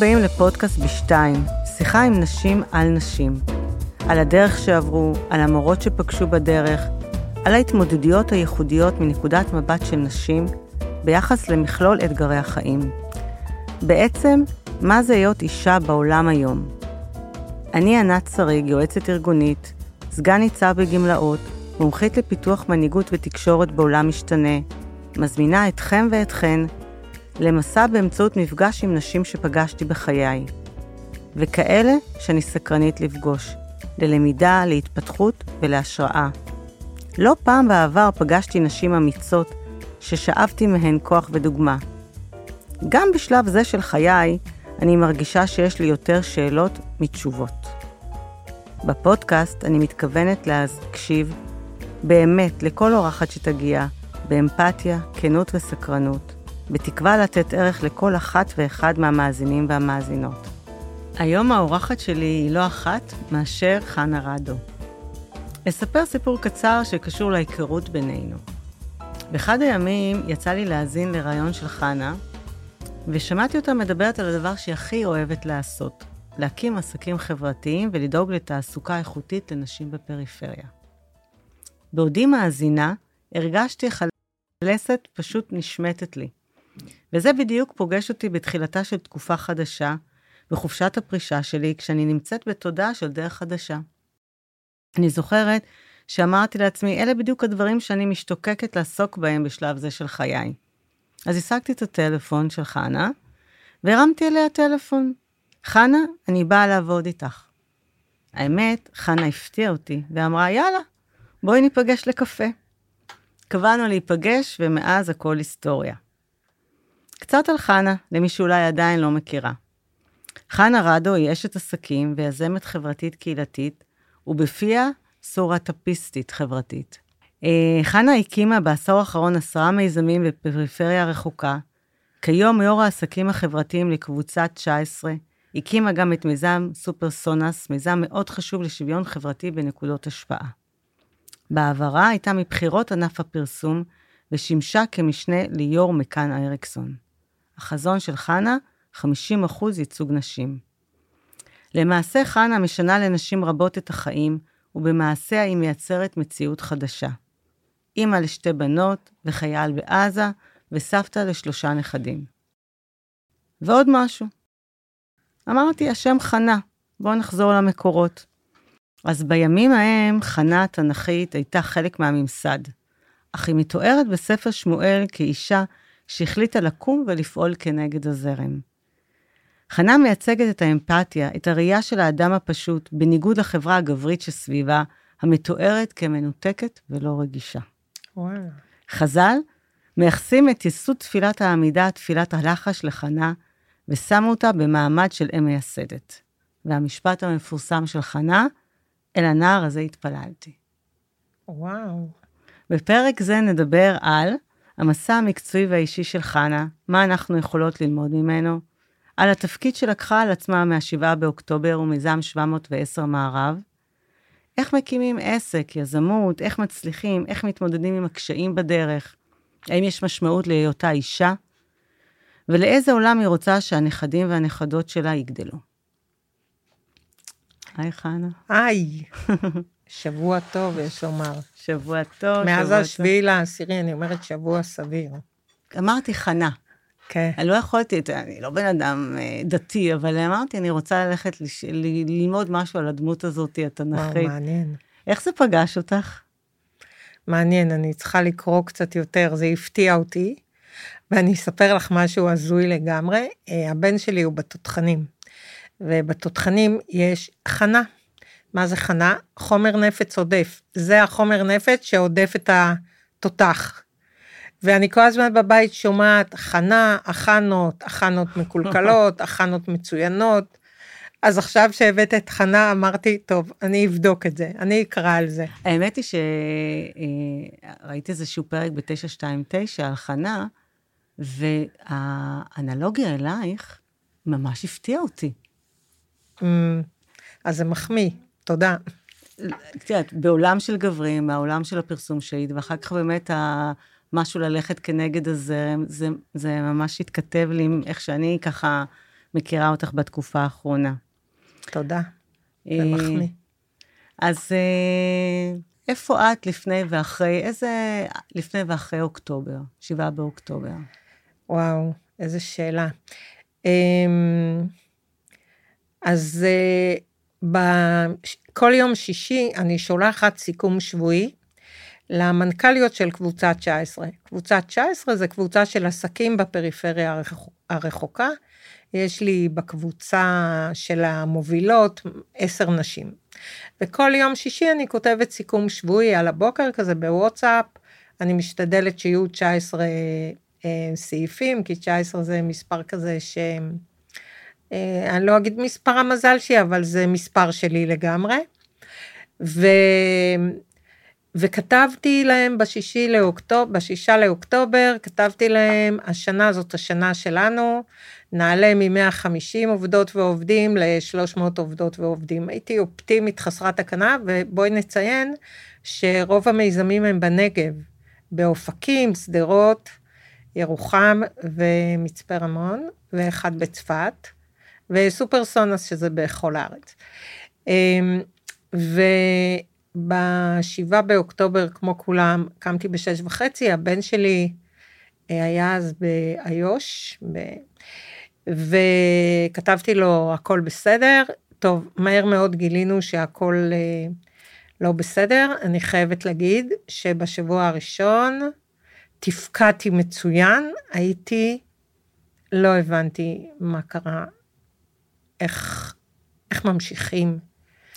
הבאים לפודקאסט בשתיים, שיחה עם נשים על נשים. על הדרך שעברו, על המורות שפגשו בדרך, על ההתמודדויות הייחודיות מנקודת מבט של נשים ביחס למכלול אתגרי החיים. בעצם, מה זה להיות אישה בעולם היום? אני ענת שריג, יועצת ארגונית, סגן ניצב בגמלאות, מומחית לפיתוח מנהיגות ותקשורת בעולם משתנה, מזמינה אתכם ואתכן למסע באמצעות מפגש עם נשים שפגשתי בחיי, וכאלה שאני סקרנית לפגוש, ללמידה, להתפתחות ולהשראה. לא פעם בעבר פגשתי נשים אמיצות ששאבתי מהן כוח ודוגמה. גם בשלב זה של חיי, אני מרגישה שיש לי יותר שאלות מתשובות. בפודקאסט אני מתכוונת להקשיב באמת לכל אורחת שתגיע, באמפתיה, כנות וסקרנות, בתקווה לתת ערך לכל אחת ואחד מהמאזינים והמאזינות. היום האורחת שלי היא לא אחת מאשר חנה רדו. אספר סיפור קצר שקשור להיכרות בינינו. באחד הימים יצא לי להאזין לרעיון של חנה, ושמעתי אותה מדברת על הדבר שהיא הכי אוהבת לעשות, להקים עסקים חברתיים ולדאוג לתעסוקה איכותית לנשים בפריפריה. בעודי מאזינה, הרגשתי חלסת פשוט נשמטת לי. וזה בדיוק פוגש אותי בתחילתה של תקופה חדשה, בחופשת הפרישה שלי, כשאני נמצאת בתודעה של דרך חדשה. אני זוכרת שאמרתי לעצמי, אלה בדיוק הדברים שאני משתוקקת לעסוק בהם בשלב זה של חיי. אז השגתי את הטלפון של חנה, והרמתי אליה טלפון. חנה, אני באה לעבוד איתך. האמת, חנה הפתיעה אותי, ואמרה, יאללה, בואי ניפגש לקפה. קבענו להיפגש, ומאז הכל היסטוריה. קצת על חנה, למי שאולי עדיין לא מכירה. חנה רדו היא אשת עסקים ויזמת חברתית קהילתית, ובפיה סורטפיסטית חברתית. אה, חנה הקימה בעשור האחרון עשרה מיזמים בפריפריה הרחוקה. כיום יו"ר העסקים החברתיים לקבוצת 19, הקימה גם את מיזם סופר סונס, מיזם מאוד חשוב לשוויון חברתי בנקודות השפעה. בעברה הייתה מבחירות ענף הפרסום, ושימשה כמשנה ליו"ר מכאן אריקסון. החזון של חנה, 50% ייצוג נשים. למעשה חנה משנה לנשים רבות את החיים, ובמעשיה היא מייצרת מציאות חדשה. אימא לשתי בנות וחייל בעזה, וסבתא לשלושה נכדים. ועוד משהו. אמרתי, השם חנה, בואו נחזור למקורות. אז בימים ההם חנה התנ"כית הייתה חלק מהממסד, אך היא מתוארת בספר שמואל כאישה שהחליטה לקום ולפעול כנגד הזרם. חנה מייצגת את האמפתיה, את הראייה של האדם הפשוט, בניגוד לחברה הגברית שסביבה, המתוארת כמנותקת ולא רגישה. וואו. חז"ל מייחסים את יסוד תפילת העמידה, תפילת הלחש לחנה, ושמו אותה במעמד של אם מייסדת. והמשפט המפורסם של חנה, אל הנער הזה התפללתי. וואו. בפרק זה נדבר על המסע המקצועי והאישי של חנה, מה אנחנו יכולות ללמוד ממנו, על התפקיד שלקחה על עצמה מ-7 באוקטובר ומיזם 710 מערב, איך מקימים עסק, יזמות, איך מצליחים, איך מתמודדים עם הקשיים בדרך, האם יש משמעות להיותה אישה, ולאיזה עולם היא רוצה שהנכדים והנכדות שלה יגדלו. היי, חנה. היי. שבוע טוב, יש לומר. שבוע טוב, מאז השביעי לעשירי, אני אומרת שבוע סביר. אמרתי חנה. כן. אני לא יכולתי, אני לא בן אדם אה, דתי, אבל אמרתי, אני רוצה ללכת לש... ללמוד משהו על הדמות הזאת, התנ"כית. וואו, מעניין. איך זה פגש אותך? מעניין, אני צריכה לקרוא קצת יותר, זה הפתיע אותי. ואני אספר לך משהו הזוי לגמרי. אה, הבן שלי הוא בתותחנים, ובתותחנים יש חנה. מה זה חנה? חומר נפץ עודף. זה החומר נפץ שעודף את התותח. ואני כל הזמן בבית שומעת חנה, הכנות, הכנות מקולקלות, הכנות מצוינות. אז עכשיו שהבאת את חנה, אמרתי, טוב, אני אבדוק את זה, אני אקרא על זה. האמת היא שראיתי איזשהו פרק ב-929 על חנה, והאנלוגיה אלייך ממש הפתיעה אותי. Mm, אז זה מחמיא, תודה. את יודעת, בעולם של גברים, מהעולם של הפרסום שהיית, ואחר כך באמת ה... משהו ללכת כנגד הזרם, זה, זה ממש התכתב לי עם איך שאני ככה מכירה אותך בתקופה האחרונה. תודה, זה אה, מחמיא. אז אה, איפה את לפני ואחרי, איזה לפני ואחרי אוקטובר, 7 באוקטובר? וואו, איזה שאלה. אמ, אז אה, כל יום שישי אני שולחת סיכום שבועי למנכ"ליות של קבוצה 19. קבוצה 19 זה קבוצה של עסקים בפריפריה הרחוק- הרחוקה. יש לי בקבוצה של המובילות עשר נשים. וכל יום שישי אני כותבת סיכום שבועי על הבוקר כזה בוואטסאפ. אני משתדלת שיהיו 19 אה, סעיפים, כי 19 זה מספר כזה ש... אה, אני לא אגיד מספר המזל שלי, אבל זה מספר שלי לגמרי. ו... וכתבתי להם בשישי לאוקטובר, בשישה לאוקטובר, כתבתי להם, השנה זאת השנה שלנו, נעלה מ-150 עובדות ועובדים ל-300 עובדות ועובדים. הייתי אופטימית חסרת תקנה, ובואי נציין שרוב המיזמים הם בנגב, באופקים, שדרות, ירוחם ומצפה רמון, ואחד בצפת, וסופרסונוס שזה בכל הארץ. אמ, ובשבעה באוקטובר, כמו כולם, קמתי בשש וחצי, הבן שלי אה, היה אז באיו"ש, ב... וכתבתי לו הכל בסדר. טוב, מהר מאוד גילינו שהכל אה, לא בסדר. אני חייבת להגיד שבשבוע הראשון תפקדתי מצוין, הייתי, לא הבנתי מה קרה, איך, איך ממשיכים.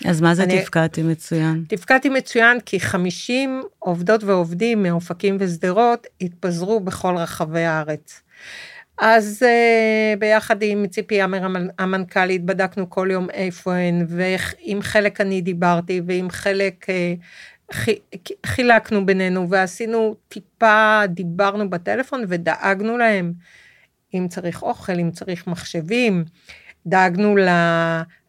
אז מה זה אני- תפקדתי מצוין? תפקדתי מצוין כי 50 עובדות ועובדים מאופקים ושדרות התפזרו בכל רחבי הארץ. אז uh, ביחד עם ציפי עמר המנ- המנכ"לית בדקנו כל יום איפה הן, ועם חלק אני דיברתי, ועם חלק uh, חי- חילקנו בינינו, ועשינו טיפה, דיברנו בטלפון ודאגנו להם, אם צריך אוכל, אם צריך מחשבים, דאגנו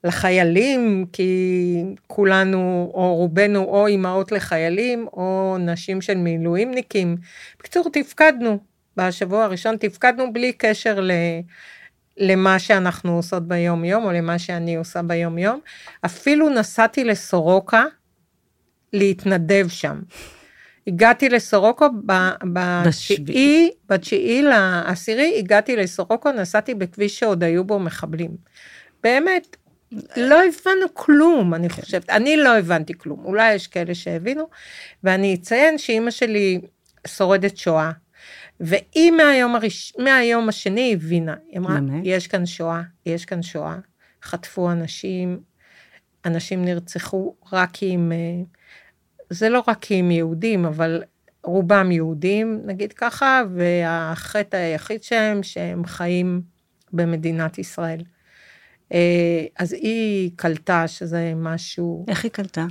לחיילים, כי כולנו, או רובנו, או אימהות לחיילים, או נשים של מילואימניקים. בקיצור, תפקדנו. בשבוע הראשון תפקדנו בלי קשר ל... למה שאנחנו עושות ביום-יום, או למה שאני עושה ביום-יום. אפילו נסעתי לסורוקה להתנדב שם. הגעתי לסורוקו בתשיעי, בתשיעי לעשירי, הגעתי לסורוקו, נסעתי בכביש שעוד היו בו מחבלים. באמת, לא הבנו כלום, אני חושבת. אני לא הבנתי כלום, אולי יש כאלה שהבינו. ואני אציין שאימא שלי שורדת שואה, והיא מהיום, הראש... מהיום השני הבינה, היא אמרה, באמת? יש כאן שואה, יש כאן שואה, חטפו אנשים, אנשים נרצחו רק כי הם, זה לא רק כי הם יהודים, אבל רובם יהודים, נגיד ככה, והחטא היחיד שלהם, שהם חיים במדינת ישראל. אה, אז היא קלטה שזה משהו, איך היא קלטה?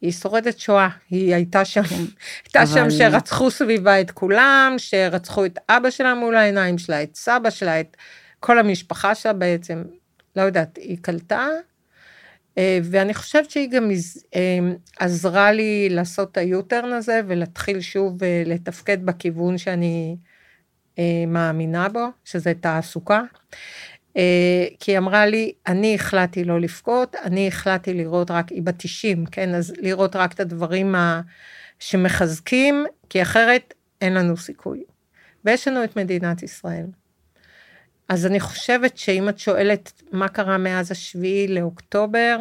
היא שורדת שואה, היא הייתה שם, הייתה אבל- שם שרצחו סביבה את כולם, שרצחו את אבא שלה מול העיניים שלה, את סבא שלה, את כל המשפחה שלה בעצם, לא יודעת, היא קלטה, ואני חושבת שהיא גם אה, עזרה לי לעשות את היוטרן הזה ולהתחיל שוב אה, לתפקד בכיוון שאני אה, מאמינה בו, שזה תעסוקה. אה, כי היא אמרה לי, אני החלטתי לא לבכות, אני החלטתי לראות רק, היא בת 90, כן, אז לראות רק את הדברים ה- שמחזקים, כי אחרת אין לנו סיכוי. ויש לנו את מדינת ישראל. אז אני חושבת שאם את שואלת מה קרה מאז השביעי לאוקטובר,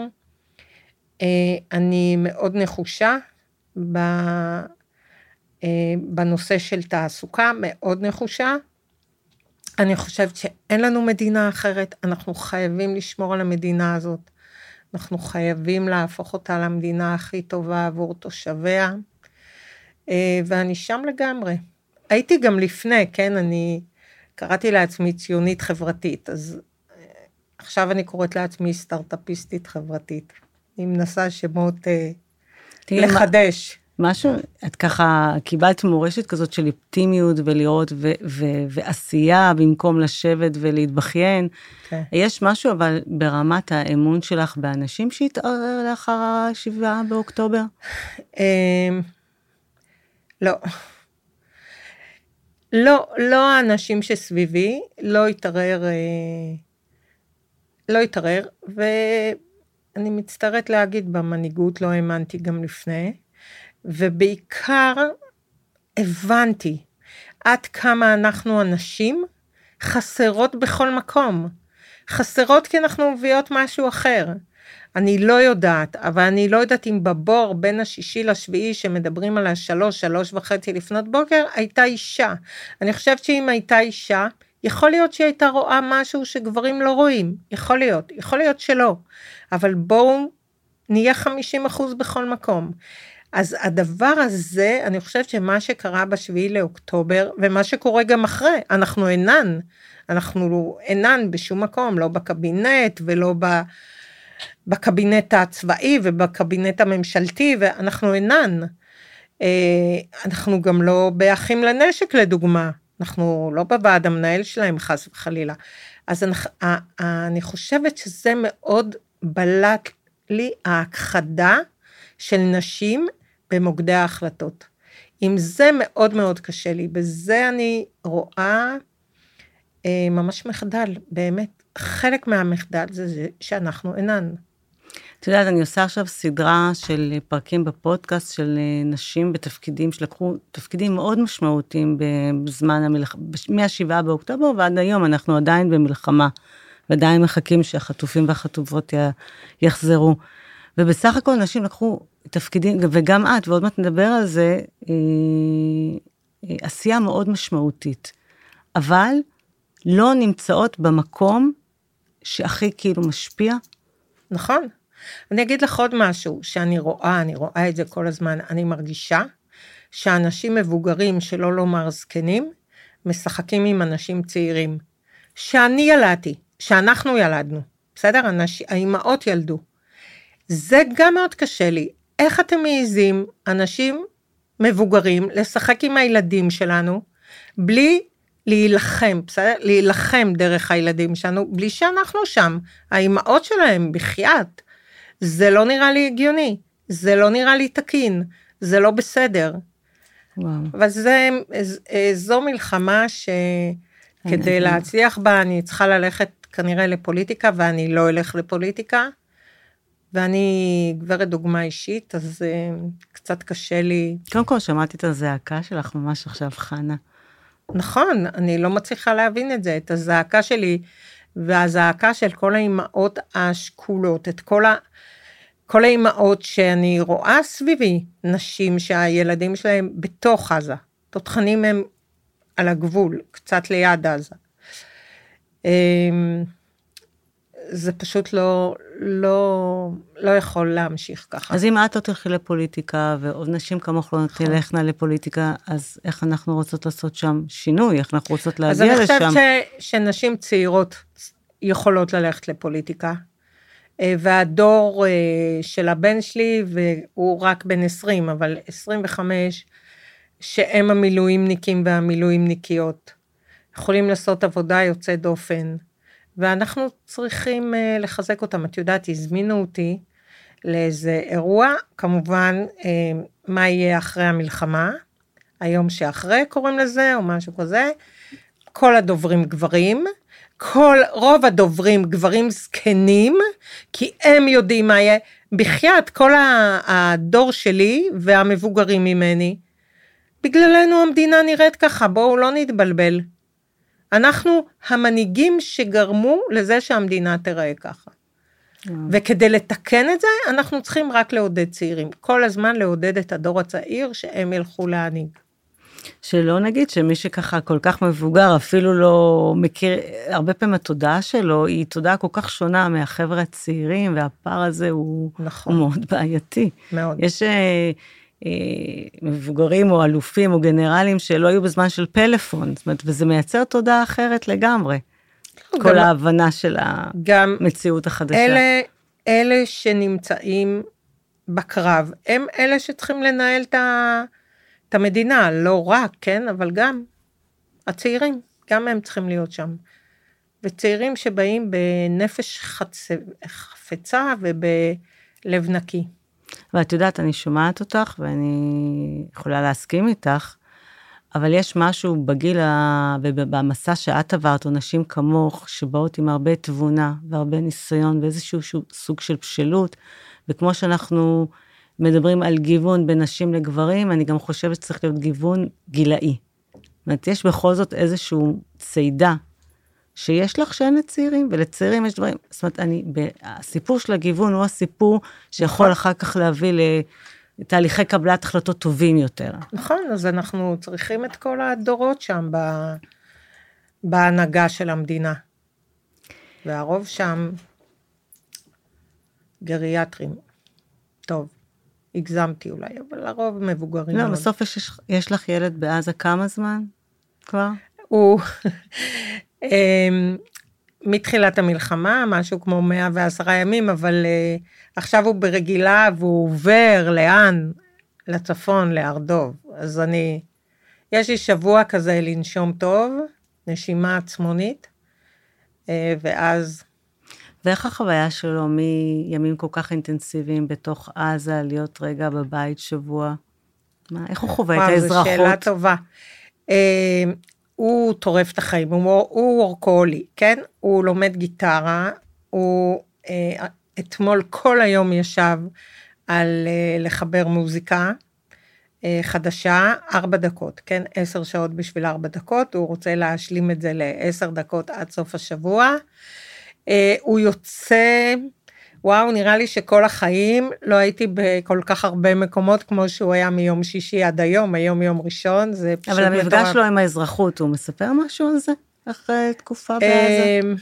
אה, אני מאוד נחושה אה, בנושא של תעסוקה, מאוד נחושה. אני חושבת שאין לנו מדינה אחרת, אנחנו חייבים לשמור על המדינה הזאת. אנחנו חייבים להפוך אותה למדינה הכי טובה עבור תושביה, אה, ואני שם לגמרי. הייתי גם לפני, כן, אני קראתי לעצמי ציונית חברתית, אז אה, עכשיו אני קוראת לעצמי סטארט-אפיסטית חברתית. אני מנסה שמות אה, תראי, מה- לחדש. משהו, את ככה קיבלת מורשת כזאת של אופטימיות ולראות ו- ו- ועשייה במקום לשבת ולהתבכיין. כן. יש משהו אבל ברמת האמון שלך באנשים שהתעורר לאחר השבעה באוקטובר? אמ, לא. לא, לא האנשים שסביבי, לא התערער, אה, לא התערער, ואני מצטערת להגיד, במנהיגות לא האמנתי גם לפני, ובעיקר הבנתי עד כמה אנחנו הנשים חסרות בכל מקום. חסרות כי אנחנו מביאות משהו אחר. אני לא יודעת, אבל אני לא יודעת אם בבור בין השישי לשביעי שמדברים על השלוש, שלוש וחצי לפנות בוקר, הייתה אישה. אני חושבת שאם הייתה אישה, יכול להיות שהיא הייתה רואה משהו שגברים לא רואים, יכול להיות, יכול להיות שלא, אבל בואו נהיה 50 אחוז בכל מקום. אז הדבר הזה, אני חושבת שמה שקרה בשביעי לאוקטובר, ומה שקורה גם אחרי, אנחנו אינן, אנחנו אינן בשום מקום, לא בקבינט ולא ב... בקבינט הצבאי ובקבינט הממשלתי, ואנחנו אינן. אה, אנחנו גם לא באחים לנשק לדוגמה, אנחנו לא בוועד המנהל שלהם חס וחלילה. אז אני, חושבת שזה מאוד בלט לי ההכחדה של נשים במוקדי ההחלטות. עם זה מאוד מאוד קשה לי, בזה אני רואה אה, ממש מחדל, באמת. חלק מהמחדל זה, זה שאנחנו אינן. את יודעת, אני עושה עכשיו סדרה של פרקים בפודקאסט של אה, נשים בתפקידים שלקחו תפקידים מאוד משמעותיים בזמן המלחמה, מ-7 באוקטובר ועד היום אנחנו עדיין במלחמה, ועדיין מחכים שהחטופים והחטופות יחזרו. ובסך הכל נשים לקחו תפקידים, וגם את, ועוד מעט נדבר על זה, אה, אה, עשייה מאוד משמעותית, אבל לא נמצאות במקום שהכי כאילו משפיע. נכון. אני אגיד לך עוד משהו שאני רואה, אני רואה את זה כל הזמן, אני מרגישה שאנשים מבוגרים, שלא לומר זקנים, משחקים עם אנשים צעירים. שאני ילדתי, שאנחנו ילדנו, בסדר? אנש... האימהות ילדו. זה גם מאוד קשה לי. איך אתם מעיזים, אנשים מבוגרים, לשחק עם הילדים שלנו, בלי להילחם, בסדר? להילחם דרך הילדים שלנו, בלי שאנחנו שם. האימהות שלהם, בחייאת. זה לא נראה לי הגיוני, זה לא נראה לי תקין, זה לא בסדר. וואו. אבל זה, זו מלחמה שכדי להצליח בה אני צריכה ללכת כנראה לפוליטיקה ואני לא אלך לפוליטיקה. ואני גברת דוגמה אישית, אז uh, קצת קשה לי. קודם כל שמעתי את הזעקה שלך ממש עכשיו, חנה. נכון, אני לא מצליחה להבין את זה, את הזעקה שלי והזעקה של כל האימהות השכולות, את כל, ה... כל האימהות שאני רואה סביבי, נשים שהילדים שלהם בתוך עזה, תותחנים הם על הגבול, קצת ליד עזה. זה פשוט לא, לא, לא יכול להמשיך ככה. אז אם את לא תלכי לפוליטיקה, ועוד נשים כמוך לא נכון. תלכנה לפוליטיקה, אז איך אנחנו רוצות לעשות שם שינוי? איך אנחנו רוצות להגיע לשם? אז אני חושבת ש, שנשים צעירות יכולות ללכת לפוליטיקה. אה, והדור אה, של הבן שלי, והוא רק בן 20, אבל 25, שהם המילואימניקים והמילואימניקיות, יכולים לעשות עבודה יוצאת דופן. ואנחנו צריכים uh, לחזק אותם. את יודעת, הזמינו אותי לאיזה אירוע, כמובן, uh, מה יהיה אחרי המלחמה, היום שאחרי קוראים לזה, או משהו כזה. כל הדוברים גברים, כל, רוב הדוברים גברים זקנים, כי הם יודעים מה יהיה. בחייאת, כל הדור שלי והמבוגרים ממני, בגללנו המדינה נראית ככה, בואו לא נתבלבל. אנחנו המנהיגים שגרמו לזה שהמדינה תיראה ככה. וכדי לתקן את זה, אנחנו צריכים רק לעודד צעירים. כל הזמן לעודד את הדור הצעיר שהם ילכו להנהיג. שלא נגיד שמי שככה כל כך מבוגר אפילו לא מכיר, הרבה פעמים התודעה שלו היא תודעה כל כך שונה מהחבר'ה הצעירים והפער הזה הוא, נכון. הוא מאוד בעייתי. מאוד. יש אה, מבוגרים או אלופים או גנרלים שלא היו בזמן של פלאפון, זאת אומרת, וזה מייצר תודעה אחרת לגמרי. כל ההבנה של המציאות החדשה. אלה, אלה שנמצאים בקרב, הם אלה שצריכים לנהל את המדינה, לא רק, כן, אבל גם הצעירים, גם הם צריכים להיות שם. וצעירים שבאים בנפש חצ... חפצה ובלב נקי. ואת יודעת, אני שומעת אותך ואני יכולה להסכים איתך, אבל יש משהו בגיל ה... ובמסע שאת עברת, או נשים כמוך, שבאות עם הרבה תבונה והרבה ניסיון ואיזשהו סוג של בשלות, וכמו שאנחנו מדברים על גיוון בין נשים לגברים, אני גם חושבת שצריך להיות גיוון גילאי. זאת אומרת, יש בכל זאת איזשהו צידה שיש לך שאין לצעירים, ולצעירים יש דברים, זאת אומרת, אני, הסיפור של הגיוון הוא הסיפור שיכול נכון. אחר כך להביא לתהליכי קבלת החלטות טובים יותר. נכון, אז אנחנו צריכים את כל הדורות שם ב, בהנהגה של המדינה. והרוב שם גריאטרים. טוב, הגזמתי אולי, אבל לרוב מבוגרים. לא, מאוד. בסוף יש, יש לך ילד בעזה כמה זמן כבר? הוא מתחילת המלחמה, משהו כמו 110 ימים, אבל uh, עכשיו הוא ברגילה והוא עובר לאן? לצפון, להר דוב. אז אני, יש לי שבוע כזה לנשום טוב, נשימה עצמונית, uh, ואז... ואיך החוויה שלו מימים כל כך אינטנסיביים בתוך עזה, להיות רגע בבית שבוע? מה, איך הוא חווה את האזרחות? זו שאלה טובה. Uh, הוא טורף את החיים, הוא, הוא וורקולי, כן? הוא לומד גיטרה, הוא אה, אתמול כל היום ישב על אה, לחבר מוזיקה אה, חדשה, ארבע דקות, כן? עשר שעות בשביל ארבע דקות, הוא רוצה להשלים את זה לעשר דקות עד סוף השבוע. אה, הוא יוצא... וואו, נראה לי שכל החיים לא הייתי בכל כך הרבה מקומות כמו שהוא היה מיום שישי עד היום, היום יום ראשון, זה פשוט... אבל המפגש שלו עם האזרחות, הוא מספר משהו על זה? אחרי תקופה בעזה? אמ,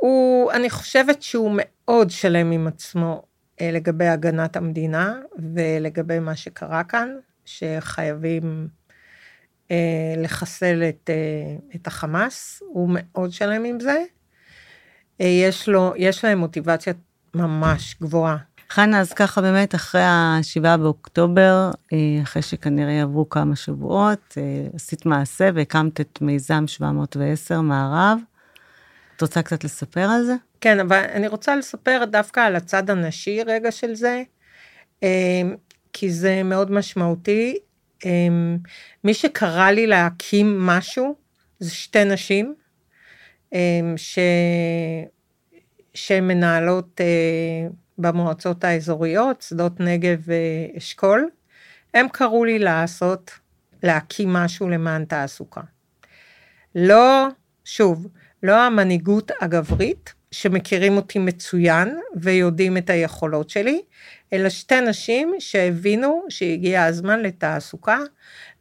הוא, אני חושבת שהוא מאוד שלם עם עצמו אה, לגבי הגנת המדינה ולגבי מה שקרה כאן, שחייבים אה, לחסל את, אה, את החמאס, הוא מאוד שלם עם זה. אה, יש, לו, יש להם מוטיבציה ממש גבוהה. חנה, אז ככה באמת, אחרי ה-7 באוקטובר, אה, אחרי שכנראה עברו כמה שבועות, אה, עשית מעשה והקמת את מיזם 710 מערב. את רוצה קצת לספר על זה? כן, אבל אני רוצה לספר דווקא על הצד הנשי רגע של זה, כי זה מאוד משמעותי. מי שקרא לי להקים משהו, זה שתי נשים, ש... שהן מנהלות אה, במועצות האזוריות, שדות נגב ואשכול, הם קראו לי לעשות, להקים משהו למען תעסוקה. לא, שוב, לא המנהיגות הגברית, שמכירים אותי מצוין ויודעים את היכולות שלי, אלא שתי נשים שהבינו שהגיע הזמן לתעסוקה,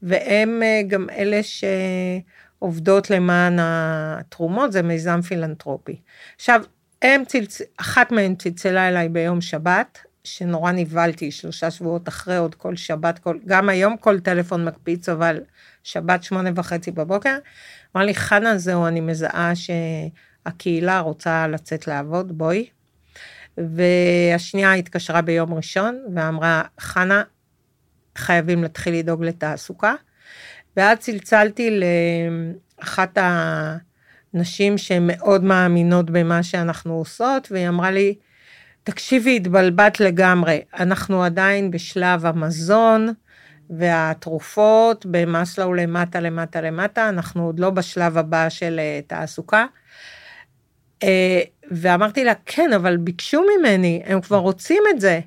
והם אה, גם אלה ש... עובדות למען התרומות, זה מיזם פילנטרופי. עכשיו, הם צלצ... אחת מהן צלצלה אליי ביום שבת, שנורא נבהלתי, שלושה שבועות אחרי, עוד כל שבת, כל, גם היום כל טלפון מקפיץ, אבל שבת שמונה וחצי בבוקר. אמר לי, חנה, זהו, אני מזהה שהקהילה רוצה לצאת לעבוד, בואי. והשנייה התקשרה ביום ראשון ואמרה, חנה, חייבים להתחיל לדאוג לתעסוקה. ואז צלצלתי לאחת הנשים שהן מאוד מאמינות במה שאנחנו עושות, והיא אמרה לי, תקשיבי, התבלבלת לגמרי, אנחנו עדיין בשלב המזון והתרופות במסלו למטה, למטה, למטה, אנחנו עוד לא בשלב הבא של אה, תעסוקה. אה, ואמרתי לה, כן, אבל ביקשו ממני, הם כבר רוצים את זה.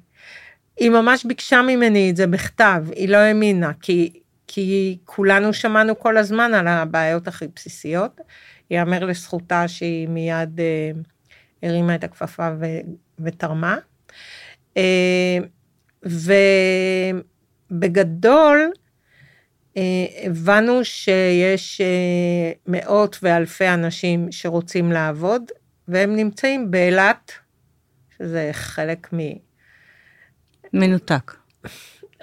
היא ממש ביקשה ממני את זה בכתב, היא לא האמינה, כי כי כולנו שמענו כל הזמן על הבעיות הכי בסיסיות. ייאמר לזכותה שהיא מיד אה, הרימה את הכפפה ו, ותרמה. אה, ובגדול, אה, הבנו שיש אה, מאות ואלפי אנשים שרוצים לעבוד, והם נמצאים באילת, שזה חלק מ... מנותק.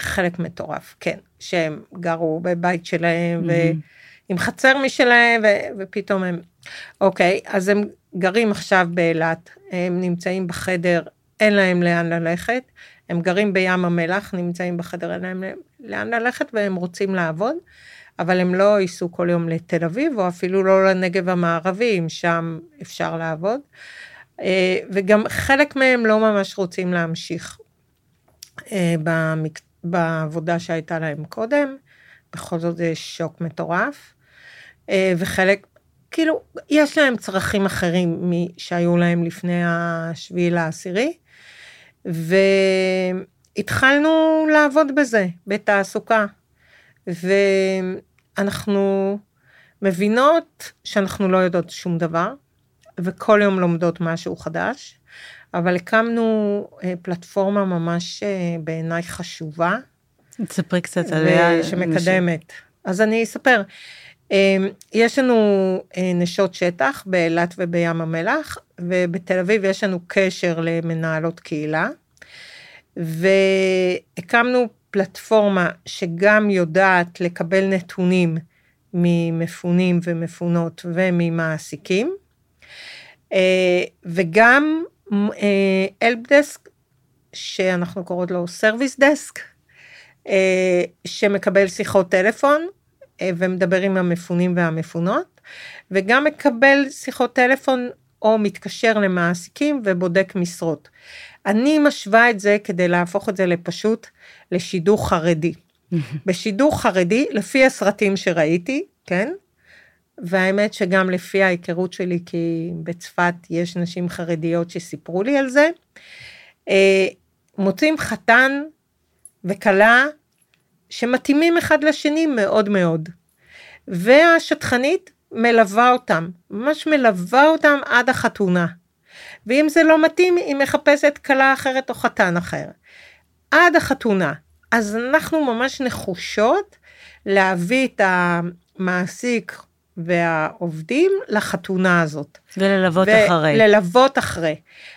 חלק מטורף, כן, שהם גרו בבית שלהם mm-hmm. ועם חצר משלהם ו- ופתאום הם, אוקיי, אז הם גרים עכשיו באילת, הם נמצאים בחדר, אין להם לאן ללכת, הם גרים בים המלח, נמצאים בחדר, אין להם לאן ללכת והם רוצים לעבוד, אבל הם לא ייסעו כל יום לתל אביב או אפילו לא לנגב המערבי, אם שם אפשר לעבוד. אה, וגם חלק מהם לא ממש רוצים להמשיך אה, במקצוע. בעבודה שהייתה להם קודם, בכל זאת זה שוק מטורף, אה, וחלק, כאילו, יש להם צרכים אחרים משהיו להם לפני השביעי לעשירי, והתחלנו לעבוד בזה, בתעסוקה, ואנחנו מבינות שאנחנו לא יודעות שום דבר, וכל יום לומדות משהו חדש, אבל הקמנו אה, פלטפורמה ממש אה, בעיניי חשובה. תספרי קצת עליה. שמקדמת. אז אני אספר. אה, יש לנו נשות שטח באילת ובים המלח, ובתל אביב יש לנו קשר למנהלות קהילה, והקמנו פלטפורמה שגם יודעת לקבל נתונים ממפונים ומפונות וממעסיקים, וגם help desk, אה, שאנחנו קוראות לו service desk, אה, שמקבל שיחות טלפון אה, ומדבר עם המפונים והמפונות, וגם מקבל שיחות טלפון או מתקשר למעסיקים ובודק משרות. אני משווה את זה כדי להפוך את זה לפשוט לשידוך חרדי. בשידוך חרדי, לפי הסרטים שראיתי, כן? והאמת שגם לפי ההיכרות שלי, כי בצפת יש נשים חרדיות שסיפרו לי על זה, אה, מוצאים חתן וכלה שמתאימים אחד לשני מאוד מאוד. והשטחנית מלווה אותם, ממש מלווה אותם עד החתונה. ואם זה לא מתאים, היא מחפשת כלה אחרת או חתן אחר. עד החתונה. אז אנחנו ממש נחושות להביא את המעסיק והעובדים לחתונה הזאת. וללוות אחרי. וללוות אחרי.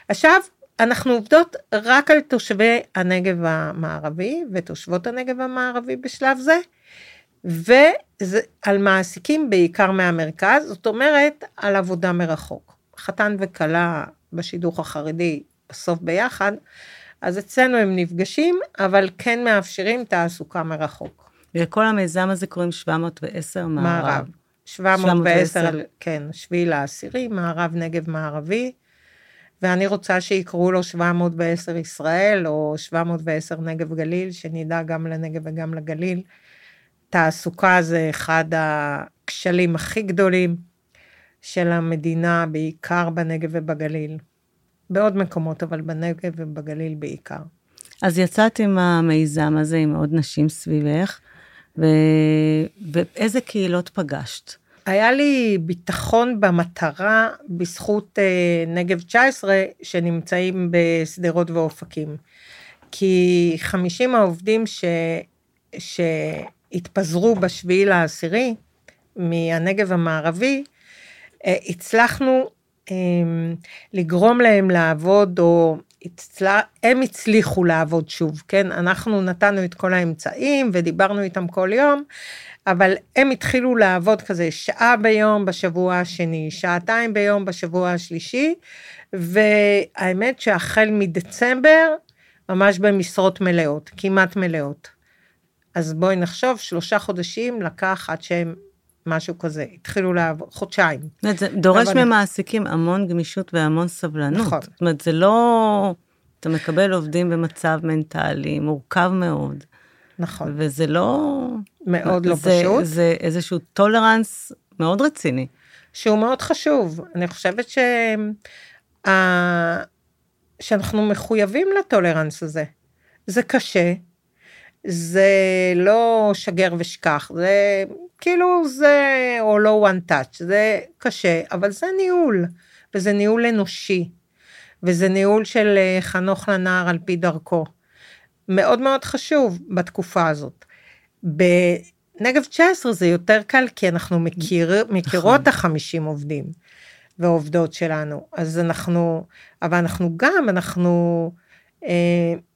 עכשיו, אנחנו עובדות רק על תושבי הנגב המערבי ותושבות הנגב המערבי בשלב זה, ועל מעסיקים בעיקר מהמרכז, זאת אומרת, על עבודה מרחוק. חתן וכלה בשידוך החרדי בסוף ביחד, אז אצלנו הם נפגשים, אבל כן מאפשרים תעסוקה מרחוק. ולכל המיזם הזה קוראים 710 מערב. מערב. 710, כן, שביעי לעשירי, מערב נגב מערבי, ואני רוצה שיקראו לו 710 ישראל, או 710 נגב גליל, שנדע גם לנגב וגם לגליל. תעסוקה זה אחד הכשלים הכי גדולים של המדינה, בעיקר בנגב ובגליל. בעוד מקומות, אבל בנגב ובגליל בעיקר. אז יצאת עם המיזם הזה עם עוד נשים סביבך, ו... ואיזה קהילות פגשת? היה לי ביטחון במטרה בזכות אה, נגב 19 שנמצאים בשדרות ואופקים. כי 50 העובדים ש... שהתפזרו בשביעי לעשירי מהנגב המערבי, אה, הצלחנו אה, לגרום להם לעבוד, או הצלה, הם הצליחו לעבוד שוב, כן? אנחנו נתנו את כל האמצעים ודיברנו איתם כל יום, אבל הם התחילו לעבוד כזה שעה ביום בשבוע השני, שעתיים ביום בשבוע השלישי, והאמת שהחל מדצמבר, ממש במשרות מלאות, כמעט מלאות. אז בואי נחשוב, שלושה חודשים לקח עד שהם משהו כזה, התחילו לעבוד, חודשיים. זה דורש אבל... ממעסיקים המון גמישות והמון סבלנות. נכון. זאת אומרת, זה לא... אתה מקבל עובדים במצב מנטלי מורכב מאוד. נכון. וזה לא... מאוד לא זה, פשוט. זה איזשהו טולרנס מאוד רציני. שהוא מאוד חשוב. אני חושבת ש... שאנחנו מחויבים לטולרנס הזה. זה קשה, זה לא שגר ושכח, זה כאילו זה, או לא one touch, זה קשה, אבל זה ניהול, וזה ניהול אנושי, וזה ניהול של אה, חנוך לנער על פי דרכו. מאוד מאוד חשוב בתקופה הזאת. בנגב 19 זה יותר קל כי אנחנו מכיר, מכירות נכון. החמישים עובדים ועובדות שלנו, אז אנחנו, אבל אנחנו גם, אנחנו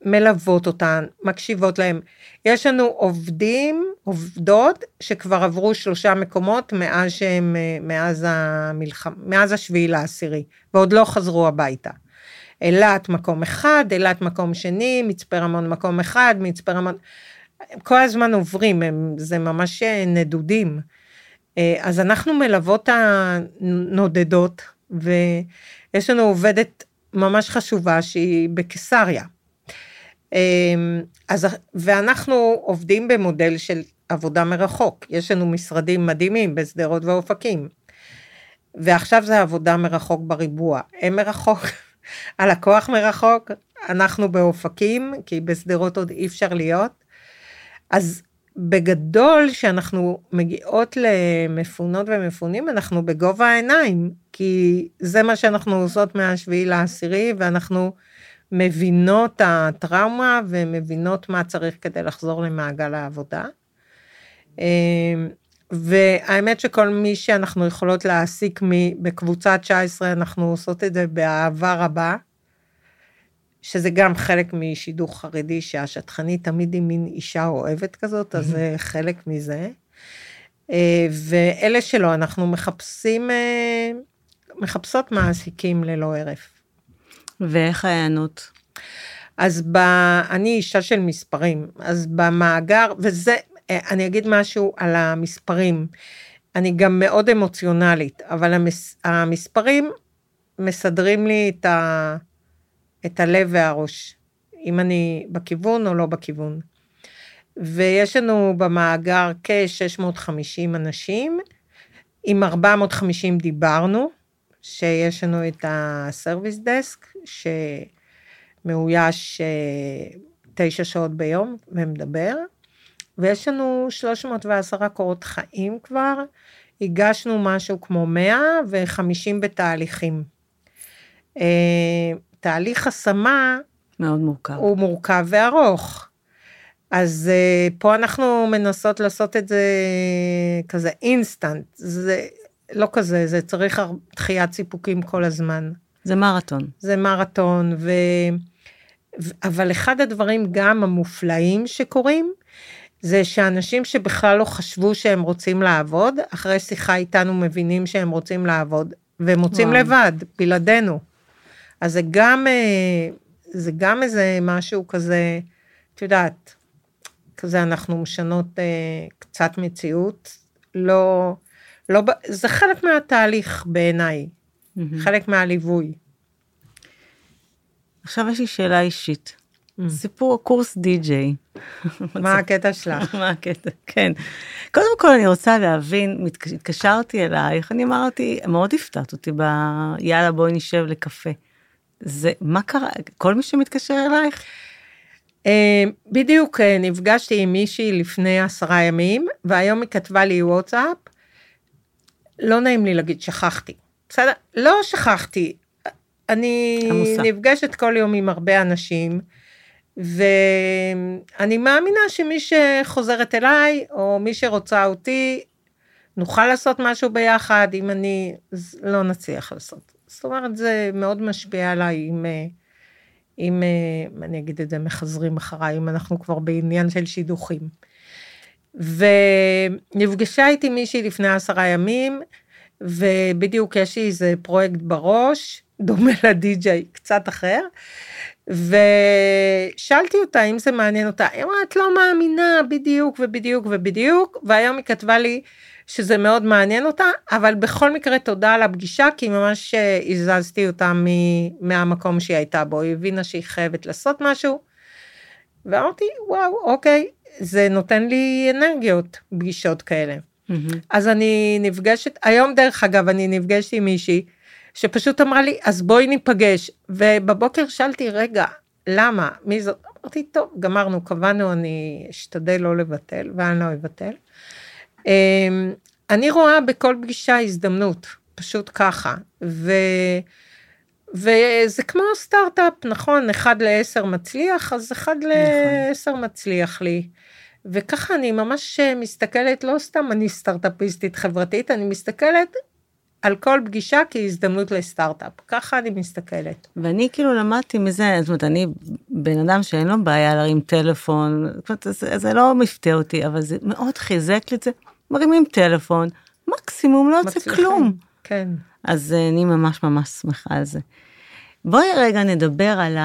מלוות אותן, מקשיבות להם. יש לנו עובדים, עובדות, שכבר עברו שלושה מקומות מאז שהם, אה, מאז המלחמה, מאז השביעי לעשירי, ועוד לא חזרו הביתה. אילת מקום אחד, אילת מקום שני, מצפה רמון מקום אחד, מצפה רמון, הם כל הזמן עוברים, הם, זה ממש אה, נדודים. אה, אז אנחנו מלוות הנודדות, ויש לנו עובדת ממש חשובה שהיא בקיסריה. אמ, אז, ואנחנו עובדים במודל של עבודה מרחוק. יש לנו משרדים מדהימים בשדרות ואופקים. ועכשיו זה עבודה מרחוק בריבוע. הם מרחוק, הלקוח מרחוק, אנחנו באופקים, כי בשדרות עוד אי אפשר להיות. אז בגדול, כשאנחנו מגיעות למפונות ומפונים, אנחנו בגובה העיניים, כי זה מה שאנחנו עושות מהשביעי לעשירי, ואנחנו מבינות הטראומה ומבינות מה צריך כדי לחזור למעגל העבודה. אמ, והאמת שכל מי שאנחנו יכולות להעסיק בקבוצה 19, אנחנו עושות את זה באהבה רבה, שזה גם חלק משידוך חרדי, שהשטחנית תמיד היא מין אישה אוהבת כזאת, אז זה חלק מזה. אה, ואלה שלא, אנחנו מחפשים, אה, מחפשות מעסיקים ללא הרף. ואיך ההיענות? אז ב... אני אישה של מספרים, אז במאגר, וזה, אה, אני אגיד משהו על המספרים. אני גם מאוד אמוציונלית, אבל המס, המספרים מסדרים לי את, ה, את הלב והראש, אם אני בכיוון או לא בכיוון. ויש לנו במאגר כ-650 אנשים, עם 450 דיברנו, שיש לנו את הסרוויס דסק, שמאויש אה, תשע שעות ביום ומדבר, ויש לנו 310 קורות חיים כבר, הגשנו משהו כמו 100 ו-50 בתהליכים. אה, תהליך השמה מאוד מורכב. הוא מורכב וארוך. אז uh, פה אנחנו מנסות לעשות את זה כזה אינסטנט, זה לא כזה, זה צריך דחיית סיפוקים כל הזמן. זה מרתון. זה מרתון, ו... אבל אחד הדברים גם המופלאים שקורים, זה שאנשים שבכלל לא חשבו שהם רוצים לעבוד, אחרי שיחה איתנו מבינים שהם רוצים לעבוד, והם רוצים וואו. לבד, בלעדינו. אז זה גם, אה, זה גם איזה משהו כזה, את יודעת, כזה אנחנו משנות אה, קצת מציאות, לא, לא, זה חלק מהתהליך בעיניי, mm-hmm. חלק מהליווי. עכשיו יש לי שאלה אישית. Mm. סיפור קורס די-ג'יי. מה הקטע שלך? מה הקטע, כן. קודם כל אני רוצה להבין, התקשרתי אלייך, אני אמרתי, מאוד הפתעת אותי ב... יאללה בואי נשב לקפה. זה, מה קרה? כל מי שמתקשר אלייך? אה, בדיוק אה, נפגשתי עם מישהי לפני עשרה ימים, והיום היא כתבה לי וואטסאפ, לא נעים לי להגיד שכחתי. בסדר? לא שכחתי. אני עמוסה. נפגשת כל יום עם הרבה אנשים, ואני מאמינה שמי שחוזרת אליי, או מי שרוצה אותי, נוכל לעשות משהו ביחד, אם אני, לא נצליח לעשות. זאת אומרת, זה מאוד משפיע עליי אם, אם אני אגיד את זה, מחזרים אחריי, אם אנחנו כבר בעניין של שידוכים. ונפגשה איתי מישהי לפני עשרה ימים, ובדיוק יש לי איזה פרויקט בראש, דומה לדי-ג'יי, קצת אחר, ושאלתי אותה אם זה מעניין אותה, היא אמרה, את לא מאמינה, בדיוק ובדיוק ובדיוק, והיום היא כתבה לי שזה מאוד מעניין אותה, אבל בכל מקרה תודה על הפגישה, כי ממש אה, הזזתי אותה מהמקום שהיא הייתה בו, היא הבינה שהיא חייבת לעשות משהו, ואמרתי, וואו, אוקיי, זה נותן לי אנרגיות, פגישות כאלה. Mm-hmm. אז אני נפגשת, היום דרך אגב, אני נפגשת עם מישהי, שפשוט אמרה לי, אז בואי ניפגש. ובבוקר שאלתי, רגע, למה? מי זאת? אמרתי, טוב, גמרנו, קבענו, אני אשתדל לא לבטל, ואני לא אבטל. אמ, אני רואה בכל פגישה הזדמנות, פשוט ככה. ו... וזה כמו סטארט-אפ, נכון? אחד לעשר מצליח, אז אחד נכון. לעשר מצליח לי. וככה אני ממש מסתכלת, לא סתם אני סטארט-אפיסטית חברתית, אני מסתכלת על כל פגישה כהזדמנות לסטארט-אפ. ככה אני מסתכלת. ואני כאילו למדתי מזה, זאת אומרת, אני בן אדם שאין לו בעיה להרים טלפון, זאת אומרת, זה, זה לא מפתיע אותי, אבל זה מאוד חיזק לי את זה. מרימים טלפון, מקסימום לא יוצא כלום. כן. אז אה, אני ממש ממש שמחה על זה. בואי רגע נדבר על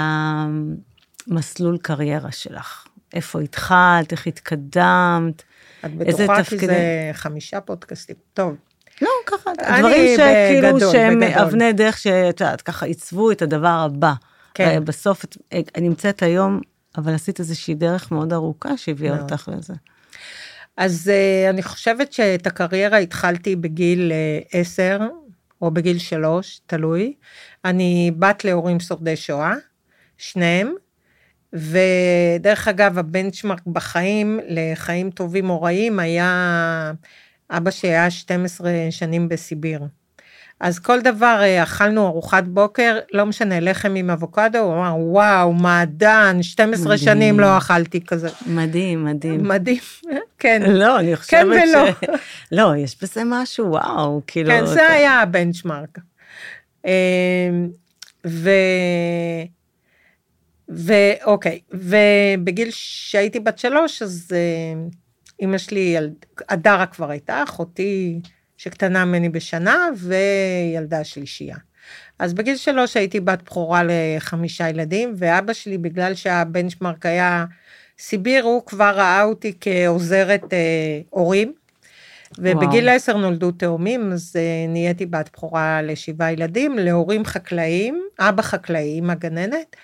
המסלול קריירה שלך. איפה התחלת, איך התקדמת, איזה תפקידים. את בטוחה כי זה חמישה פודקאסטים. טוב, לא, ככה, דברים שכאילו שהם אבני דרך שאת יודעת, ככה עיצבו את הדבר הבא. כן. בסוף את נמצאת היום אבל עשית איזושהי דרך מאוד ארוכה שהביאה מאוד. אותך לזה. אז uh, אני חושבת שאת הקריירה התחלתי בגיל uh, 10 או בגיל 3, תלוי. אני בת להורים שורדי שואה, שניהם, ודרך אגב, הבנצ'מרק בחיים, לחיים טובים או רעים, היה, אבא שלי היה 12 שנים בסיביר. אז כל דבר, אה, אכלנו ארוחת בוקר, לא משנה, לחם עם אבוקדו, הוא אמר, וואו, מעדן, 12 מדהים. שנים לא אכלתי כזה. מדהים, מדהים. מדהים, כן. לא, אני חושבת כן ולא. ש... לא, יש בזה משהו, וואו, כאילו... כן, זה היה הבנצ'מרק. אמ, ו... ואוקיי, ובגיל שהייתי בת שלוש, אז אה, אימא שלי, ילד... הדרה כבר הייתה, אחותי שקטנה ממני בשנה, וילדה שלישייה. אז בגיל שלוש הייתי בת בכורה לחמישה ילדים, ואבא שלי, בגלל שהבנצ'מרק היה סיביר, הוא כבר ראה אותי כעוזרת אה, הורים. ובגיל וואו. עשר נולדו תאומים, אז אה, נהייתי בת בכורה לשבעה ילדים, להורים חקלאים, אבא חקלאי, אמא גננת,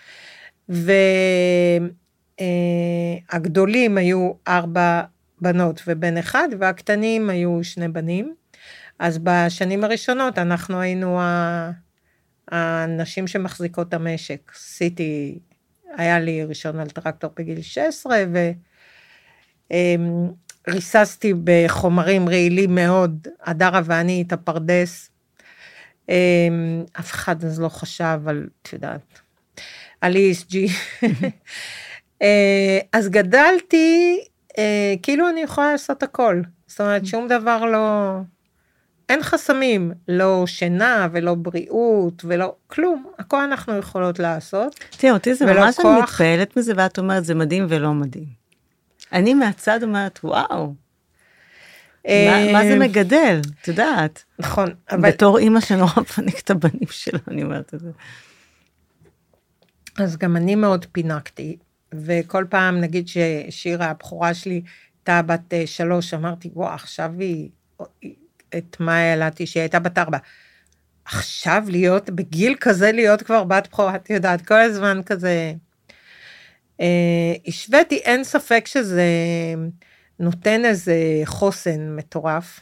והגדולים היו ארבע בנות ובן אחד, והקטנים היו שני בנים. אז בשנים הראשונות אנחנו היינו הנשים שמחזיקות את המשק. עשיתי, היה לי ראשון על טרקטור בגיל 16, ו... ריססתי בחומרים רעילים מאוד, הדרה ואני את הפרדס. אמ, אף אחד אז לא חשב על, את יודעת, על ESG. אה, אז גדלתי, אה, כאילו אני יכולה לעשות הכל. זאת אומרת, שום דבר לא... אין חסמים, לא שינה ולא בריאות ולא כלום, הכל אנחנו יכולות לעשות. תראה, אותי זה ממש, אני. מתפעלת מזה, ואת אומרת, זה מדהים ולא מדהים. אני מהצד אומרת, וואו, מה- מה זה אה, מגדל, את יודעת. נכון, אבל בתור אימא שנורא מפנק את הבנים שלה, אני אומרת את זה. אז גם אני מאוד פינקתי, וכל פעם, נגיד ששירה, הבכורה שלי, הייתה בת אה, שלוש, אמרתי, וואו, עכשיו היא, את מה ילדתי, שהיא הייתה בת ארבע. עכשיו להיות, בגיל כזה להיות כבר בת בכורה, את יודעת, כל הזמן כזה. אה, השוויתי, אין ספק שזה נותן איזה חוסן מטורף.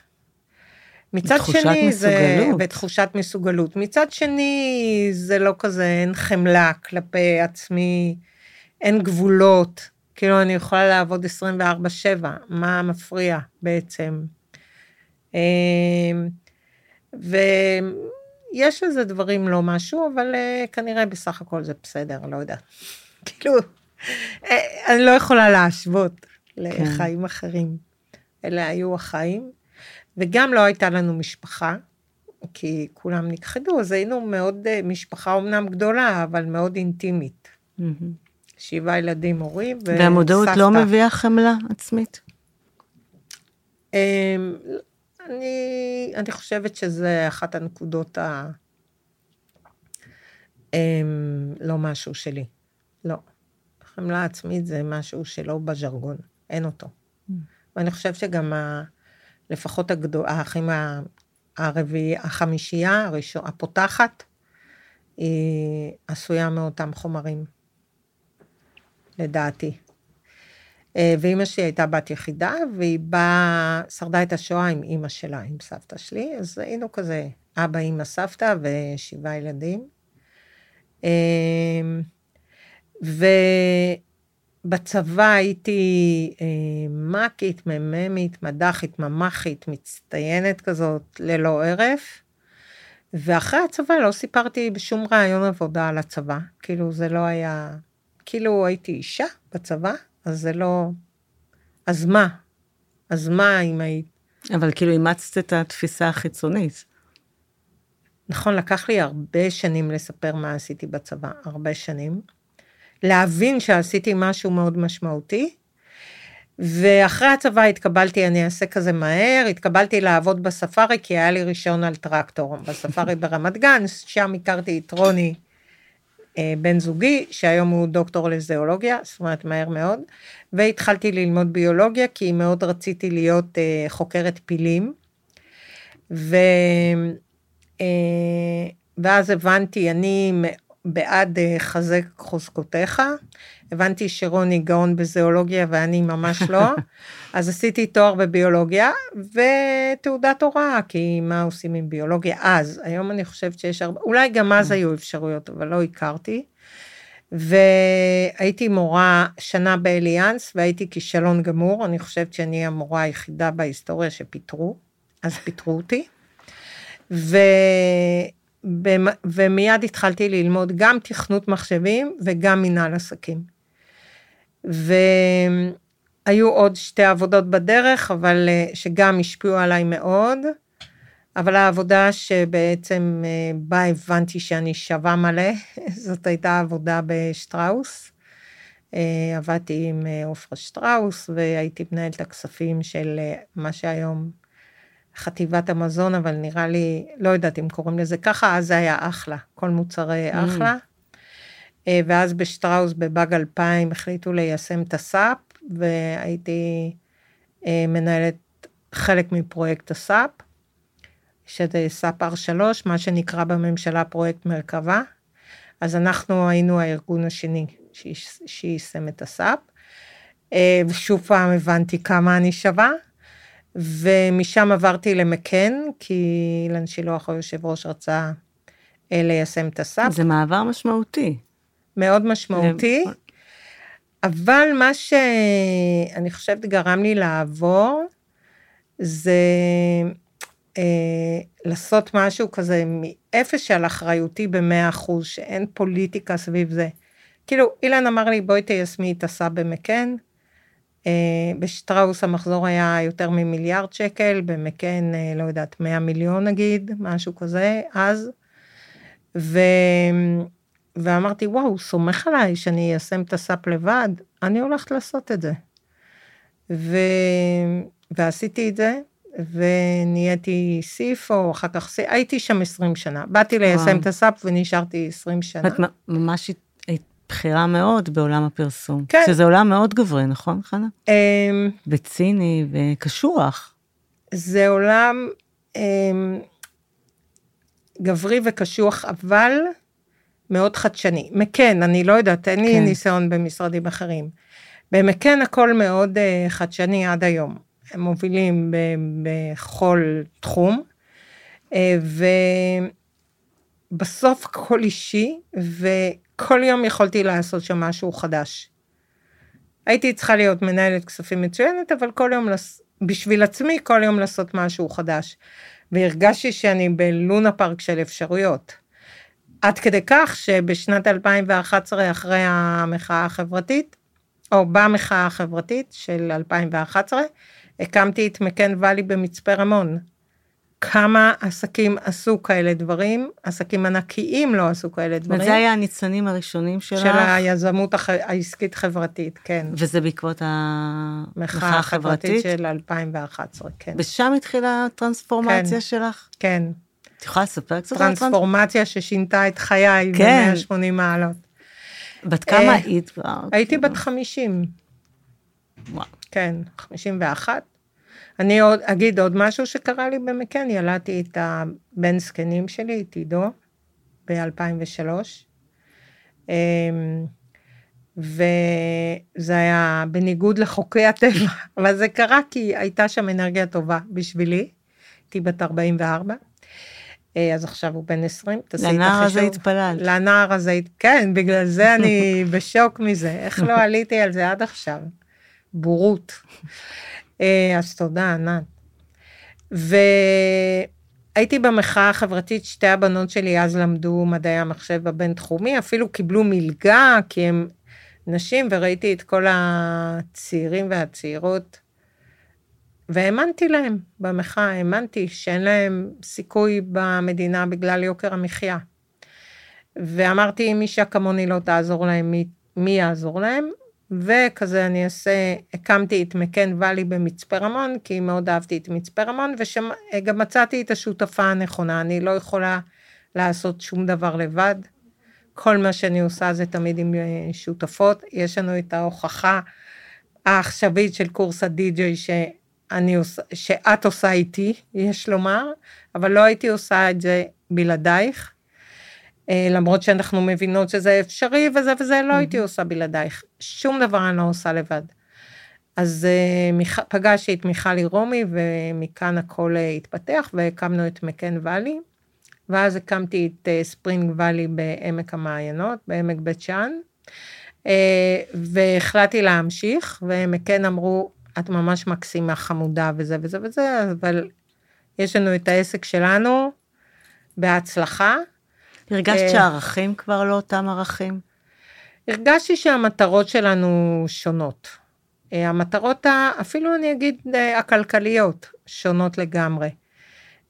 מצד שני, זה... מסוגלות. בתחושת מסוגלות. מצד שני, זה לא כזה, אין חמלה כלפי עצמי, אין גבולות. כאילו, אני יכולה לעבוד 24-7, מה מפריע בעצם? אמ, ויש איזה דברים לא משהו, אבל אה, כנראה בסך הכל זה בסדר, לא יודעת. כאילו, אה, אני לא יכולה להשוות לחיים אחרים. אלה היו החיים, וגם לא הייתה לנו משפחה, כי כולם נכחדו, אז היינו מאוד, אה, משפחה אמנם גדולה, אבל מאוד אינטימית. מהמם. שבעה ילדים, הורים וסבתא. והמודעות לא מביאה חמלה עצמית? אמ, אני, אני חושבת שזה אחת הנקודות ה... אמ, לא משהו שלי. לא. חמלה עצמית זה משהו שלא בז'רגון, אין אותו. ואני חושבת שגם ה, לפחות הגדול, האחים הרביעי, החמישייה, הראשון, הפותחת, היא עשויה מאותם חומרים, לדעתי. אה, ואימא שלי הייתה בת יחידה, והיא באה, שרדה את השואה עם אימא שלה, עם סבתא שלי, אז היינו כזה אבא, אימא, סבתא ושבעה ילדים. אה, ובצבא הייתי אה, מ"כית, מ"מית, מד"כית, ממ"כית, מצטיינת כזאת, ללא הרף. ואחרי הצבא לא סיפרתי בשום ראיון עבודה על הצבא, כאילו זה לא היה, כאילו הייתי אישה בצבא, אז זה לא, אז מה? אז מה אם היית? אבל כאילו אימצת את התפיסה החיצונית. נכון, לקח לי הרבה שנים לספר מה עשיתי בצבא, הרבה שנים. להבין שעשיתי משהו מאוד משמעותי, ואחרי הצבא התקבלתי, אני אעשה כזה מהר, התקבלתי לעבוד בספארי, כי היה לי רישיון על טרקטור. בספארי ברמת גן, שם הכרתי את רוני, אה, בן זוגי, שהיום הוא דוקטור לזואולוגיה, זאת אומרת מהר מאוד, והתחלתי ללמוד ביולוגיה, כי מאוד רציתי להיות אה, חוקרת פילים, ו... אה, ואז הבנתי, אני בעד אה, חזק חוזקותיך. הבנתי שרוני גאון בזואולוגיה ואני ממש לא, אז עשיתי תואר בביולוגיה ותעודת הוראה, כי מה עושים עם ביולוגיה אז? היום אני חושבת שיש הרבה, אולי גם אז היו אפשרויות, אבל לא הכרתי. והייתי מורה שנה באליאנס והייתי כישלון גמור, אני חושבת שאני המורה היחידה בהיסטוריה שפיטרו, אז פיטרו אותי. ו... ומיד התחלתי ללמוד גם תכנות מחשבים וגם מנהל עסקים. והיו עוד שתי עבודות בדרך, אבל אה, שגם השפיעו עליי מאוד. אבל העבודה שבעצם אה, בה הבנתי שאני שווה מלא, זאת הייתה עבודה בשטראוס. אה, עבדתי עם עופרה שטראוס והייתי מנהלת הכספים של מה שהיום חטיבת המזון, אבל נראה לי, לא יודעת אם קוראים לזה ככה, אז זה היה אחלה, כל מוצרי mm. אחלה. אה, ואז בשטראוס בבאג 2000 החליטו ליישם את הסאפ, והייתי אה, מנהלת חלק מפרויקט הסאפ, שזה SAP R3, מה שנקרא בממשלה פרויקט מרכבה. אז אנחנו היינו הארגון השני שיישם את ה SAP. אה, ושוב פעם הבנתי כמה אני שווה. ומשם עברתי למקאן, כי אילן שילוח, היושב ראש, רצה אה, ליישם את ה SAP. זה מעבר משמעותי. מאוד משמעותי. אבל מה שאני חושבת גרם לי לעבור, זה אה, לעשות משהו כזה מאפס של אחריותי במאה אחוז, שאין פוליטיקה סביב זה. כאילו, אילן אמר לי, בואי תיישמי את הסאפ במקן, בשטראוס המחזור היה יותר ממיליארד שקל, במקן, אה, לא יודעת, 100 מיליון נגיד, משהו כזה, אז. ו... ואמרתי, וואו, הוא סומך עליי שאני איישם את הסאפ לבד, אני הולכת לעשות את זה. ו... ועשיתי את זה, ונהייתי סיפו, אחר כך, הייתי שם 20 שנה. באתי ליישם את הסאפ ונשארתי 20 שנה. את ממש בכירה מאוד בעולם הפרסום. כן. שזה עולם מאוד גברי, נכון, חנה? Um, וציני וקשוח. זה עולם um, גברי וקשוח, אבל מאוד חדשני. מקן, אני לא יודעת, אין כן. לי ניסיון במשרדים אחרים. במקן הכל מאוד uh, חדשני עד היום. הם מובילים בכל תחום, uh, ובסוף הכל אישי, ו... כל יום יכולתי לעשות שם משהו חדש. הייתי צריכה להיות מנהלת כספים מצוינת, אבל כל יום, בשביל עצמי, כל יום לעשות משהו חדש. והרגשתי שאני בלונה פארק של אפשרויות. עד כדי כך שבשנת 2011, אחרי המחאה החברתית, או במחאה החברתית של 2011, הקמתי את מקן ואלי במצפה רמון. כמה עסקים עשו כאלה דברים, עסקים ענקיים לא עשו כאלה דברים. וזה היה הניצנים הראשונים שלך? של היזמות הח... העסקית-חברתית, כן. וזה בעקבות המחאה החברתית? של 2011, כן. ושם התחילה הטרנספורמציה כן, שלך? כן. את יכולה לספר קצת? טרנספורמציה ששינתה את חיי כן. ב-180 מעלות. בת כמה אה, היית כבר? הייתי בת 50. וואו. כן, 51. אני עוד אגיד עוד משהו שקרה לי במקן, ילדתי את הבן זקנים שלי, את עידו, ב-2003. אמ, וזה היה בניגוד לחוקי הטבע, אבל זה קרה כי הייתה שם אנרגיה טובה בשבילי, הייתי בת 44. אה, אז עכשיו הוא בן 20, תעשי את החישוב. לנער הזה התפללת. לנער הזה, כן, בגלל זה אני בשוק מזה, איך לא עליתי על זה עד עכשיו? בורות. אה, אז תודה, ענת. והייתי במחאה החברתית, שתי הבנות שלי אז למדו מדעי המחשב בבינתחומי, אפילו קיבלו מלגה, כי הם נשים, וראיתי את כל הצעירים והצעירות, והאמנתי להם במחאה, האמנתי שאין להם סיכוי במדינה בגלל יוקר המחיה. ואמרתי, אם אישה כמוני לא תעזור להם, מי, מי יעזור להם? וכזה אני אעשה, הקמתי את מקן ואלי במצפה רמון, כי מאוד אהבתי את מצפה רמון, וגם מצאתי את השותפה הנכונה, אני לא יכולה לעשות שום דבר לבד. כל מה שאני עושה זה תמיד עם אה, שותפות. יש לנו את ההוכחה העכשווית של קורס הדי-ג'יי שאני עושה, שאת עושה איתי, יש לומר, אבל לא הייתי עושה את זה בלעדייך. אה, למרות שאנחנו מבינות שזה אפשרי וזה וזה, לא הייתי עושה בלעדייך. שום דבר אני לא עושה לבד. אז uh, פגשתי את מיכלי רומי, ומכאן הכל uh, התפתח, והקמנו את מקן ואלי. ואז הקמתי את ספרינג ואלי בעמק המעיינות, בעמק בית שאן. והחלטתי להמשיך, כן אמרו, את ממש מקסימה, חמודה וזה וזה וזה, אבל יש לנו את העסק שלנו בהצלחה. הרגשת שהערכים כבר לא אותם ערכים? הרגשתי שהמטרות שלנו שונות. אה, המטרות, אפילו אני אגיד אה, הכלכליות, שונות לגמרי.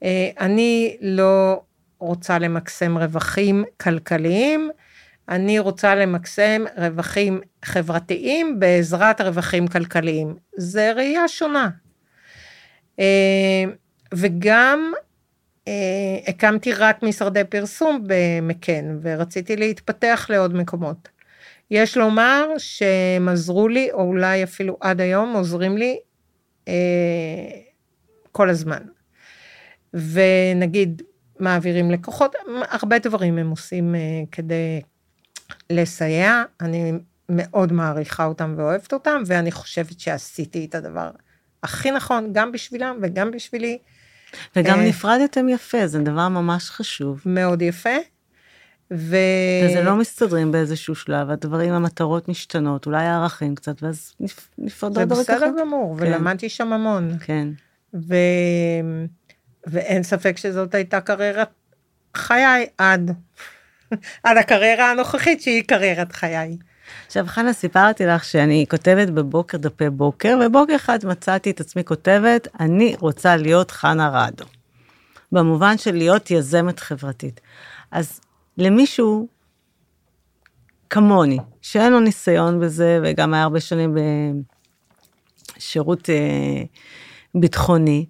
אה, אני לא רוצה למקסם רווחים כלכליים, אני רוצה למקסם רווחים חברתיים בעזרת רווחים כלכליים. זה ראייה שונה. וגם הקמתי רק משרדי פרסום במקן, ורציתי להתפתח לעוד מקומות. יש לומר שהם עזרו לי, או אולי אפילו עד היום עוזרים לי אה, כל הזמן. ונגיד, מעבירים לקוחות, הרבה דברים הם עושים אה, כדי לסייע. אני מאוד מעריכה אותם ואוהבת אותם, ואני חושבת שעשיתי את הדבר הכי נכון, גם בשבילם וגם בשבילי. וגם אה, נפרדתם יפה, זה דבר ממש חשוב. מאוד יפה. ו... וזה לא מסתדרים באיזשהו שלב, הדברים, המטרות משתנות, אולי הערכים קצת, ואז נפרדות דרכך. זה בסדר גמור, כן. ולמדתי שם המון. כן. ו... ואין ספק שזאת הייתה קריירת חיי עד, עד הקריירה הנוכחית שהיא קריירת חיי. עכשיו חנה סיפרתי לך שאני כותבת בבוקר דפי בוקר ובוקר אחד מצאתי את עצמי כותבת אני רוצה להיות חנה רדו. במובן של להיות יזמת חברתית. אז למישהו כמוני, שאין לו ניסיון בזה, וגם היה הרבה שנים בשירות אה, ביטחוני,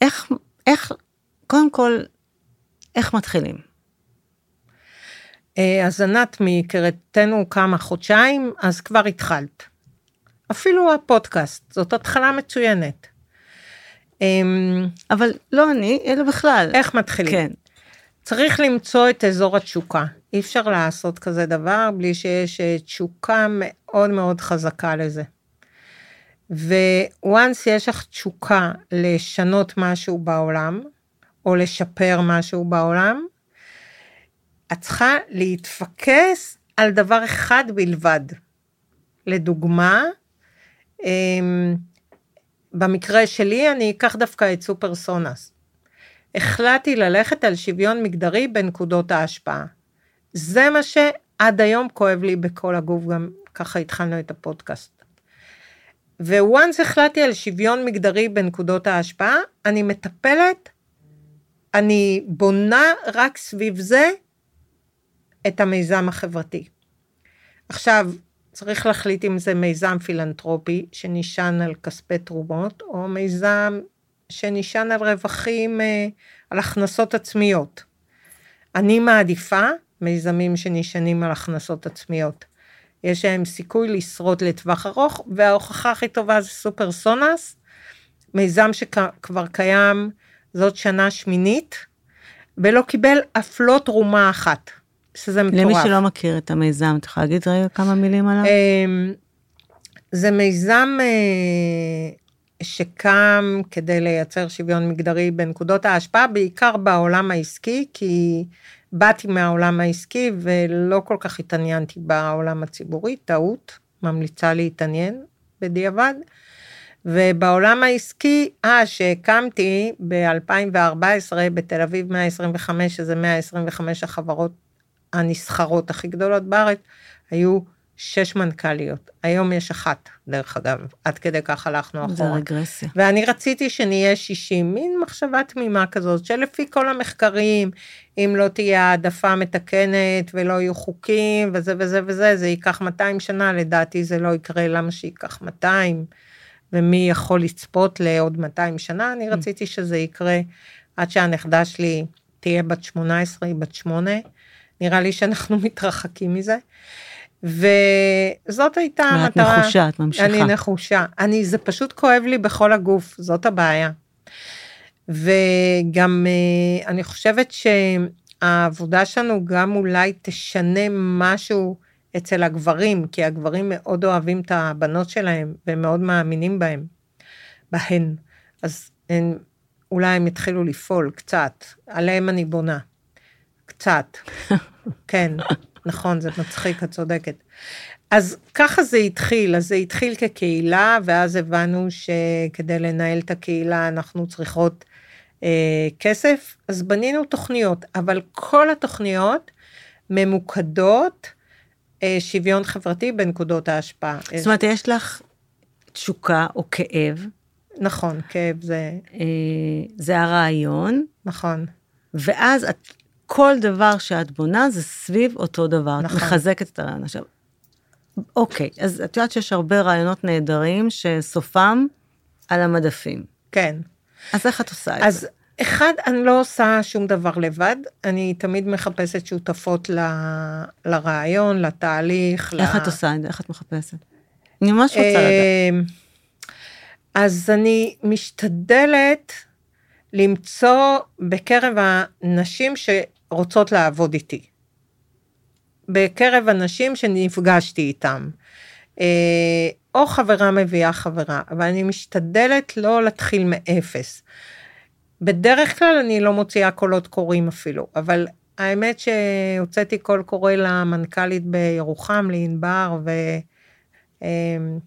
איך, איך, קודם כל, איך מתחילים? אה, אז ענת, מהיכרתנו כמה חודשיים, אז כבר התחלת. אפילו הפודקאסט, זאת התחלה מצוינת. אמ, אבל לא אני, אלא בכלל. איך מתחילים? כן. צריך למצוא את אזור התשוקה. אי אפשר לעשות כזה דבר בלי שיש אה, תשוקה מאוד מאוד חזקה לזה. וואנס יש לך תשוקה לשנות משהו בעולם, או לשפר משהו בעולם, את צריכה להתפקס על דבר אחד בלבד. לדוגמה, אמ, במקרה שלי אני אקח דווקא את סופר סונס. החלטתי ללכת על שוויון מגדרי בנקודות ההשפעה. זה מה שעד היום כואב לי בכל הגוף, גם ככה התחלנו את הפודקאסט. וואנס החלטתי על שוויון מגדרי בנקודות ההשפעה, אני מטפלת, אני בונה רק סביב זה את המיזם החברתי. עכשיו, צריך להחליט אם זה מיזם פילנטרופי שנשען על כספי תרומות, או מיזם שנשען על רווחים, אה, על הכנסות עצמיות. אני מעדיפה מיזמים שנשענים על הכנסות עצמיות. יש להם סיכוי לשרוד לטווח ארוך, וההוכחה הכי טובה זה סופר סונאס, מיזם שכבר קיים זאת שנה שמינית, ולא קיבל אף לא תרומה אחת, שזה מטורף. למי שלא מכיר את המיזם, את יכולה להגיד רגע כמה מילים עליו? אמ, זה מיזם אה, שקם כדי לייצר שוויון מגדרי בנקודות ההשפעה, בעיקר בעולם העסקי, כי באתי מהעולם העסקי ולא כל כך התעניינתי בעולם הציבורי, טעות, ממליצה להתעניין בדיעבד. ובעולם העסקי, אה, שהקמתי ב-2014 בתל אביב 125, שזה 125 החברות הנסחרות הכי גדולות בארץ, היו שש מנכ"ליות, היום יש אחת, דרך אגב, עד כדי כך הלכנו אחורה. זה רגרסיה. ואני רציתי שנהיה 60, מין מחשבה תמימה כזאת, שלפי כל המחקרים, אם לא תהיה העדפה מתקנת ולא יהיו חוקים וזה וזה וזה, זה ייקח 200 שנה, לדעתי זה לא יקרה, למה שייקח 200? ומי יכול לצפות לעוד 200 שנה? אני mm. רציתי שזה יקרה עד שהנכדה שלי תהיה בת 18, היא בת 8. נראה לי שאנחנו מתרחקים מזה. וזאת הייתה המטרה. את נחושה, את ממשיכה. אני נחושה. אני, זה פשוט כואב לי בכל הגוף, זאת הבעיה. וגם אה, אני חושבת העבודה שלנו גם אולי תשנה משהו אצל הגברים, כי הגברים מאוד אוהבים את הבנות שלהם והם מאוד מאמינים בהם, בהן. אז הם, אולי הם יתחילו לפעול קצת, עליהם אני בונה. קצת. כן, נכון, זה מצחיק, את צודקת. אז ככה זה התחיל, אז זה התחיל כקהילה, ואז הבנו שכדי לנהל את הקהילה אנחנו צריכות אה, כסף, אז בנינו תוכניות, אבל כל התוכניות ממוקדות אה, שוויון חברתי בנקודות ההשפעה. זאת אומרת, יש לך תשוקה או כאב. נכון, כאב זה... אה, זה הרעיון. נכון. ואז את, כל דבר שאת בונה זה סביב אותו דבר. נכון. את מחזקת את הרעיון. עכשיו, אוקיי, אז את יודעת שיש הרבה רעיונות נהדרים שסופם על המדפים. כן. אז איך את עושה את אז זה? אחד, אני לא עושה שום דבר לבד, אני תמיד מחפשת שותפות ל, לרעיון, לתהליך. איך ל... את עושה את זה? איך את מחפשת? אני ממש רוצה לדעת. אמ, אז אני משתדלת למצוא בקרב הנשים שרוצות לעבוד איתי. בקרב הנשים שנפגשתי איתם. אה, או חברה מביאה חברה, אבל אני משתדלת לא להתחיל מאפס. בדרך כלל אני לא מוציאה קולות קוראים אפילו, אבל האמת שהוצאתי קול קורא למנכ"לית בירוחם, לענבר, ו... אמ,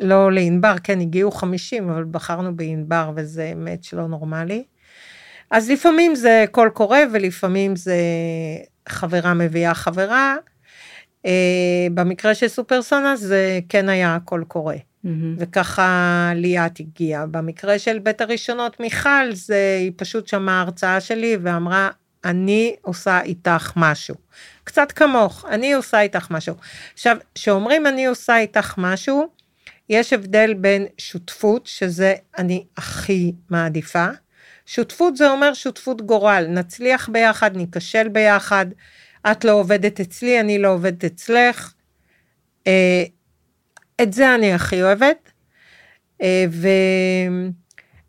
לא לענבר, כן, הגיעו 50, אבל בחרנו בענבר, וזה אמת שלא נורמלי. אז לפעמים זה קול קורא, ולפעמים זה חברה מביאה חברה. Uh, במקרה של סופרסונה זה כן היה קול קורא. Mm-hmm. וככה ליאת הגיעה. במקרה של בית הראשונות מיכל, זה, היא פשוט שמעה הרצאה שלי ואמרה, אני עושה איתך משהו. קצת כמוך, אני עושה איתך משהו. עכשיו, כשאומרים אני עושה איתך משהו, יש הבדל בין שותפות, שזה אני הכי מעדיפה. שותפות זה אומר שותפות גורל, נצליח ביחד, ניכשל ביחד, את לא עובדת אצלי, אני לא עובדת אצלך. אה, את זה אני הכי אוהבת, אה, ו...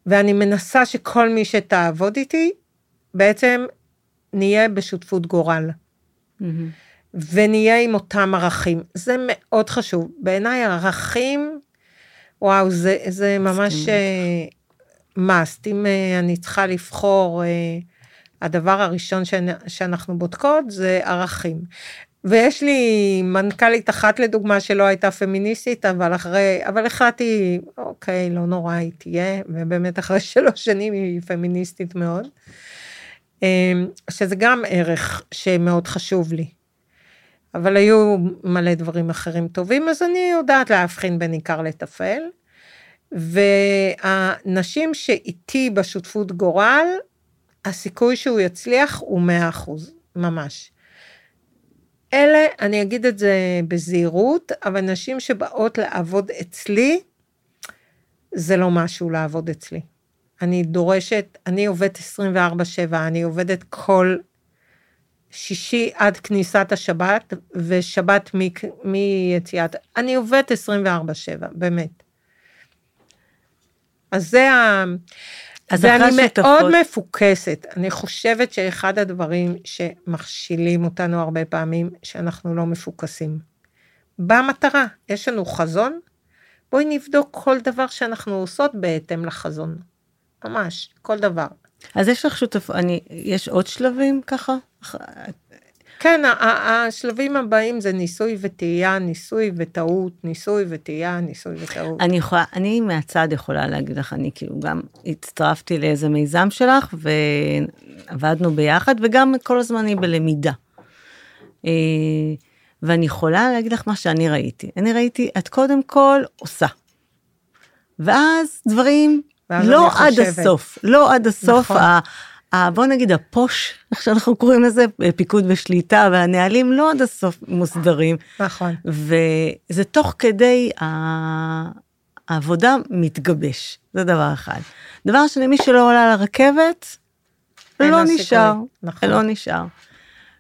ואני מנסה שכל מי שתעבוד איתי, בעצם נהיה בשותפות גורל. Mm-hmm. ונהיה עם אותם ערכים. זה מאוד חשוב. בעיניי ערכים, וואו, זה, זה ממש uh, must. אם uh, אני צריכה לבחור, uh, הדבר הראשון שאנחנו בודקות זה ערכים. ויש לי מנכ"לית אחת לדוגמה שלא הייתה פמיניסטית, אבל אחרי, אבל החלטתי, אוקיי, לא נורא, היא תהיה, ובאמת אחרי שלוש שנים היא פמיניסטית מאוד. שזה גם ערך שמאוד חשוב לי. אבל היו מלא דברים אחרים טובים, אז אני יודעת להבחין בין עיקר לטפל. והנשים שאיתי בשותפות גורל, הסיכוי שהוא יצליח הוא 100%, ממש. אלה, אני אגיד את זה בזהירות, אבל נשים שבאות לעבוד אצלי, זה לא משהו לעבוד אצלי. אני דורשת, אני עובדת 24-7, אני עובדת כל שישי עד כניסת השבת, ושבת מיציאת, אני עובדת 24-7, באמת. אז זה ה... אז ואני שותפות... מאוד מפוקסת. אני חושבת שאחד הדברים שמכשילים אותנו הרבה פעמים, שאנחנו לא מפוקסים. במטרה, יש לנו חזון, בואי נבדוק כל דבר שאנחנו עושות בהתאם לחזון. ממש, כל דבר. אז יש לך שותפות, אני, יש עוד שלבים ככה? כן, השלבים הבאים זה ניסוי וטעייה, ניסוי וטעות, ניסוי וטעייה, ניסוי וטעות. אני יכולה, אני מהצד יכולה להגיד לך, אני כאילו גם הצטרפתי לאיזה מיזם שלך ועבדנו ביחד, וגם כל הזמן אני בלמידה. אה, ואני יכולה להגיד לך מה שאני ראיתי. אני ראיתי, את קודם כל עושה. ואז דברים לא עד הסוף, לא עד הסוף. נכון. בוא נגיד הפוש, איך שאנחנו קוראים לזה, פיקוד ושליטה והנהלים לא עד הסוף מוסדרים. נכון. וזה תוך כדי העבודה מתגבש, זה דבר אחד. דבר שני, מי שלא עולה לרכבת, לא נשאר, נכון. לא נשאר.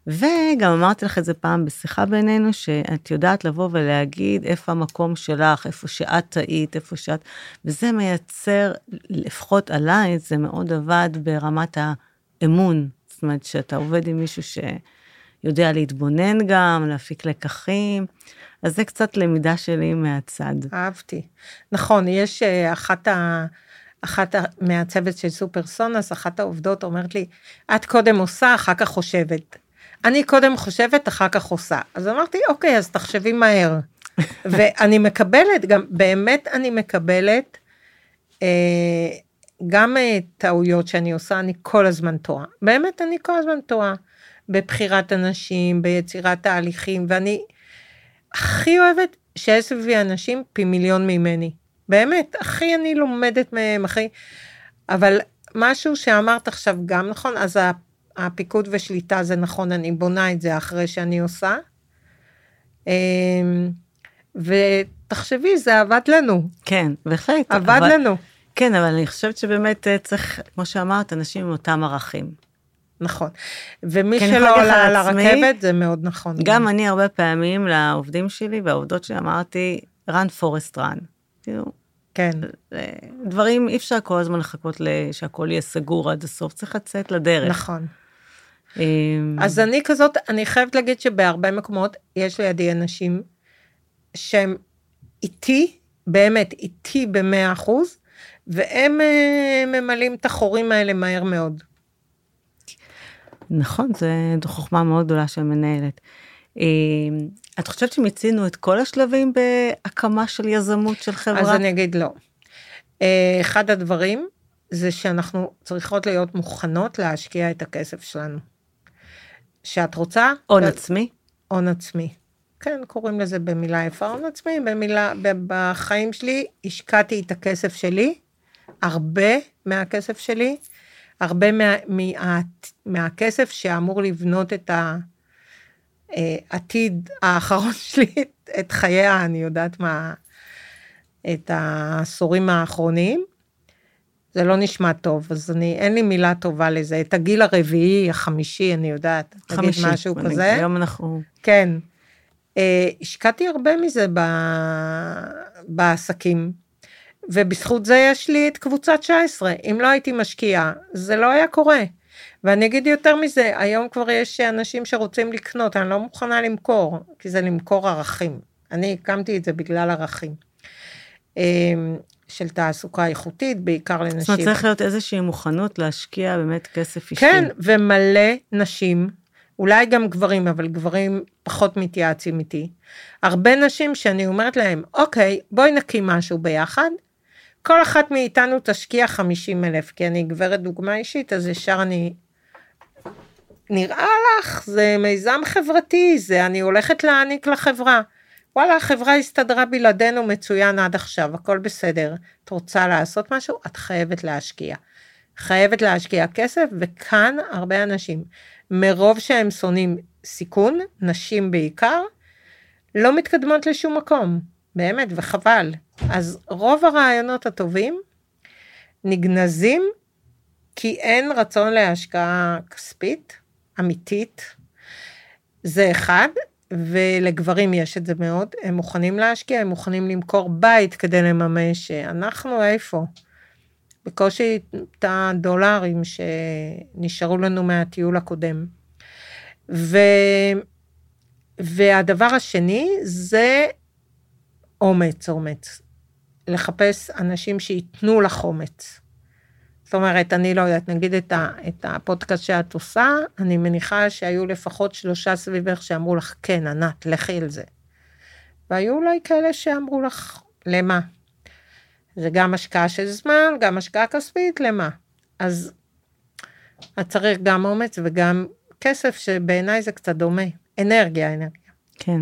וגם אמרתי לך את זה פעם בשיחה בינינו, שאת יודעת לבוא ולהגיד איפה המקום שלך, איפה שאת טעית, איפה שאת... וזה מייצר, לפחות עליי, זה מאוד עבד ברמת האמון. זאת אומרת, שאתה עובד עם מישהו שיודע להתבונן גם, להפיק לקחים, אז זה קצת למידה שלי מהצד. אהבתי. נכון, יש אה, אחת ה... אחת מהצוות של סופר סונוס, אחת העובדות אומרת לי, את קודם עושה, אחר כך חושבת. אני קודם חושבת, אחר כך עושה. אז אמרתי, אוקיי, אז תחשבי מהר. ואני מקבלת, גם באמת אני מקבלת, אה, גם אה, טעויות שאני עושה, אני כל הזמן טועה. באמת, אני כל הזמן טועה. בבחירת אנשים, ביצירת תהליכים, ואני הכי אוהבת שיש סביבי אנשים פי מיליון ממני. באמת, הכי אני לומדת מהם, הכי... אבל משהו שאמרת עכשיו גם נכון, אז הפיקוד ושליטה זה נכון, אני בונה את זה אחרי שאני עושה. אמ, ותחשבי, זה עבד לנו. כן, בהחלט. עבד אבל, לנו. כן, אבל אני חושבת שבאמת אה, צריך, כמו שאמרת, אנשים עם אותם ערכים. נכון. ומי כן, שלא עולה על הרכבת, זה מאוד נכון. גם אני הרבה פעמים לעובדים שלי והעובדות שלי אמרתי, run forest run. כאילו, כן. דברים, אי אפשר כל הזמן לחכות שהכל יהיה סגור עד הסוף, צריך לצאת לדרך. נכון. אמ, אז אני כזאת, אני חייבת להגיד שבהרבה מקומות יש לידי אנשים שהם איתי, באמת איתי במאה אחוז, והם אה, ממלאים את החורים האלה מהר מאוד. נכון, זו חוכמה מאוד גדולה של מנהלת. אמ, את חושבת שמיצינו את כל השלבים בהקמה של יזמות של חברה? אז אני אגיד לא. אה, אחד הדברים זה שאנחנו צריכות להיות מוכנות להשקיע את הכסף שלנו. שאת רוצה... הון עצמי? הון עצמי. כן, קוראים לזה במילה יפה הון עצמי, במילה, בחיים שלי השקעתי את הכסף שלי, הרבה מהכסף שלי, הרבה מה, מה, מהכסף שאמור לבנות את העתיד האחרון שלי, את חייה, אני יודעת מה, את העשורים האחרונים. זה לא נשמע טוב, אז אני, אין לי מילה טובה לזה. את הגיל הרביעי, החמישי, אני יודעת. חמישי. נגיד משהו אני, כזה. היום אנחנו... כן. אה, השקעתי הרבה מזה ב, בעסקים, ובזכות זה יש לי את קבוצת 19. אם לא הייתי משקיעה, זה לא היה קורה. ואני אגיד יותר מזה, היום כבר יש אנשים שרוצים לקנות, אני לא מוכנה למכור, כי זה למכור ערכים. אני הקמתי את זה בגלל ערכים. של תעסוקה איכותית, בעיקר לנשים. זאת אומרת, צריך להיות איזושהי מוכנות להשקיע באמת כסף אישי. כן, ומלא נשים, אולי גם גברים, אבל גברים פחות מתייעצים איתי. הרבה נשים שאני אומרת להם, אוקיי, בואי נקים משהו ביחד. כל אחת מאיתנו תשקיע 50 אלף, כי אני גברת דוגמה אישית, אז ישר אני... נראה לך, זה מיזם חברתי, זה אני הולכת להעניק לחברה. וואלה, החברה הסתדרה בלעדינו מצוין עד עכשיו, הכל בסדר. את רוצה לעשות משהו? את חייבת להשקיע. חייבת להשקיע כסף, וכאן הרבה אנשים, מרוב שהם שונאים סיכון, נשים בעיקר, לא מתקדמות לשום מקום, באמת, וחבל. אז רוב הרעיונות הטובים נגנזים כי אין רצון להשקעה כספית, אמיתית, זה אחד, ולגברים יש את זה מאוד, הם מוכנים להשקיע, הם מוכנים למכור בית כדי לממש, אנחנו איפה? בקושי את הדולרים שנשארו לנו מהטיול הקודם. ו... והדבר השני זה אומץ, אומץ. לחפש אנשים שייתנו לך אומץ. זאת אומרת, אני לא יודעת, נגיד את, ה, את הפודקאסט שאת עושה, אני מניחה שהיו לפחות שלושה סביבך שאמרו לך, כן, ענת, לכי על זה. והיו אולי כאלה שאמרו לך, למה? זה גם השקעה של זמן, גם השקעה כספית, למה? אז את צריך גם אומץ וגם כסף, שבעיניי זה קצת דומה. אנרגיה, אנרגיה. כן.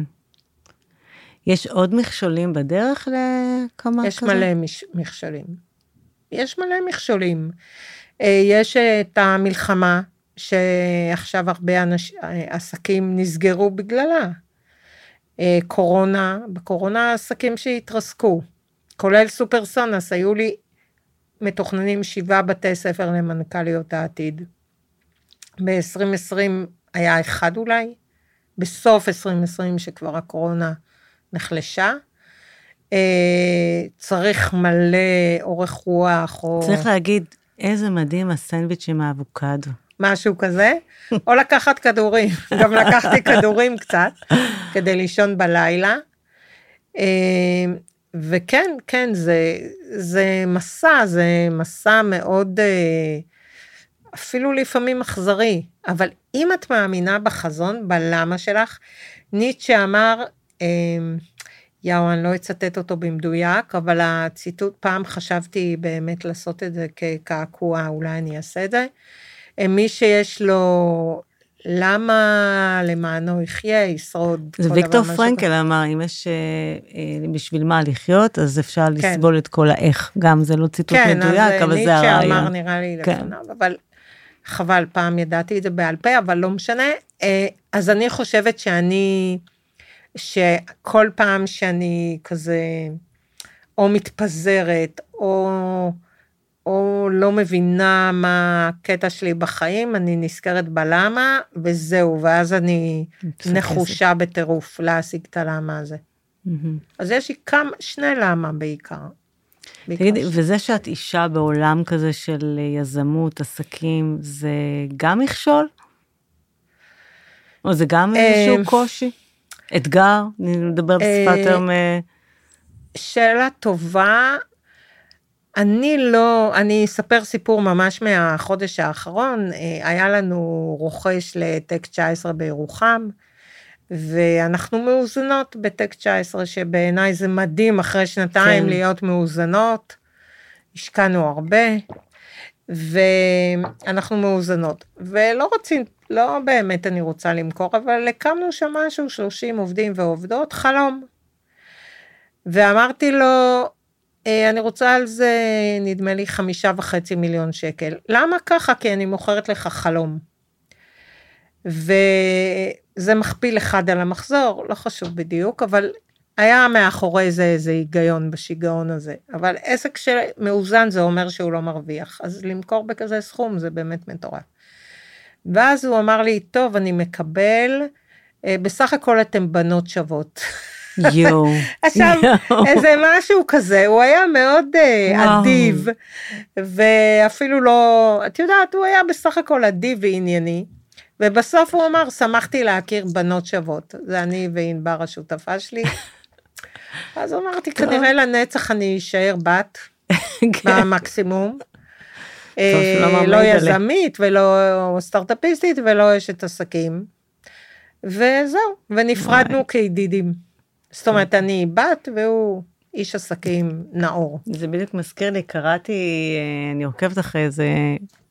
יש עוד מכשולים בדרך לכמה כזה? יש מלא מכשולים. יש מלא מכשולים. אה, יש את המלחמה, שעכשיו הרבה אנש, עסקים נסגרו בגללה. אה, קורונה, בקורונה עסקים שהתרסקו, כולל סופרסונס, היו לי מתוכננים שבעה בתי ספר למנכ"ליות העתיד. ב-2020 היה אחד אולי, בסוף 2020 שכבר הקורונה נחלשה, אה, צריך מלא אורך רוח, או... צריך להגיד, איזה מדהים הסנדוויץ' עם האבוקדו. משהו כזה, או לקחת כדורים. גם לקחתי כדורים קצת, כדי לישון בלילה. אה, וכן, כן, זה, זה מסע, זה מסע מאוד, אה, אפילו לפעמים אכזרי, אבל אם את מאמינה בחזון, בלמה שלך, ניטשה אמר, יאו, אני לא אצטט אותו במדויק, אבל הציטוט, פעם חשבתי באמת לעשות את זה כקעקוע, אולי אני אעשה את זה. מי שיש לו למה למענו יחיה, ישרוד. זה ויקטור פרנקל אמר, אם יש אה, אה, בשביל מה לחיות, אז אפשר כן. לסבול את כל האיך. גם זה לא ציטוט כן, מדויק, אבל זה הרעיון. כן, אז ניטשה אמר נראה לי כן. לפניו, אבל חבל, פעם ידעתי את זה בעל פה, אבל לא משנה. אה, אז אני חושבת שאני... שכל פעם שאני כזה או מתפזרת, או, או לא מבינה מה הקטע שלי בחיים, אני נזכרת בלמה, וזהו, ואז אני נחושה בטירוף להשיג את הלמה הזה. Mm-hmm. אז יש לי כמה, שני למה בעיקר. תגידי, וזה שאת אישה בעולם כזה של יזמות, עסקים, זה גם מכשול? או זה גם איזשהו קושי? אתגר? אני בשפה אה, יותר מ... שאלה טובה. אני לא, אני אספר סיפור ממש מהחודש האחרון, אה, היה לנו רוכש לטק 19 בירוחם, ואנחנו מאוזנות בטק 19, שבעיניי זה מדהים אחרי שנתיים כן. להיות מאוזנות. השקענו הרבה, ואנחנו מאוזנות. ולא רוצים, לא באמת אני רוצה למכור, אבל הקמנו שם משהו, 30 עובדים ועובדות, חלום. ואמרתי לו, אה, אני רוצה על זה, נדמה לי, חמישה וחצי מיליון שקל. למה ככה? כי אני מוכרת לך חלום. וזה מכפיל אחד על המחזור, לא חשוב בדיוק, אבל היה מאחורי זה איזה היגיון בשיגעון הזה. אבל עסק שמאוזן זה אומר שהוא לא מרוויח, אז למכור בכזה סכום זה באמת מטורף. ואז הוא אמר לי, טוב, אני מקבל, אה, בסך הכל אתן בנות שוות. יואו. עכשיו, איזה משהו כזה, הוא היה מאוד uh, אדיב, ואפילו לא, את יודעת, הוא היה בסך הכל אדיב וענייני, ובסוף הוא אמר, שמחתי להכיר בנות שוות. זה אני וענבר השותפה שלי. אז אמרתי, כנראה לנצח אני אשאר בת, כן. במקסימום. אה, לא יזמית ולא סטארט-אפיסטית ולא אשת עסקים. וזהו, ונפרדנו כידידים. זאת אומרת, אני בת והוא איש עסקים נאור. זה בדיוק מזכיר לי, קראתי, אה, אני עוקבת אחרי איזה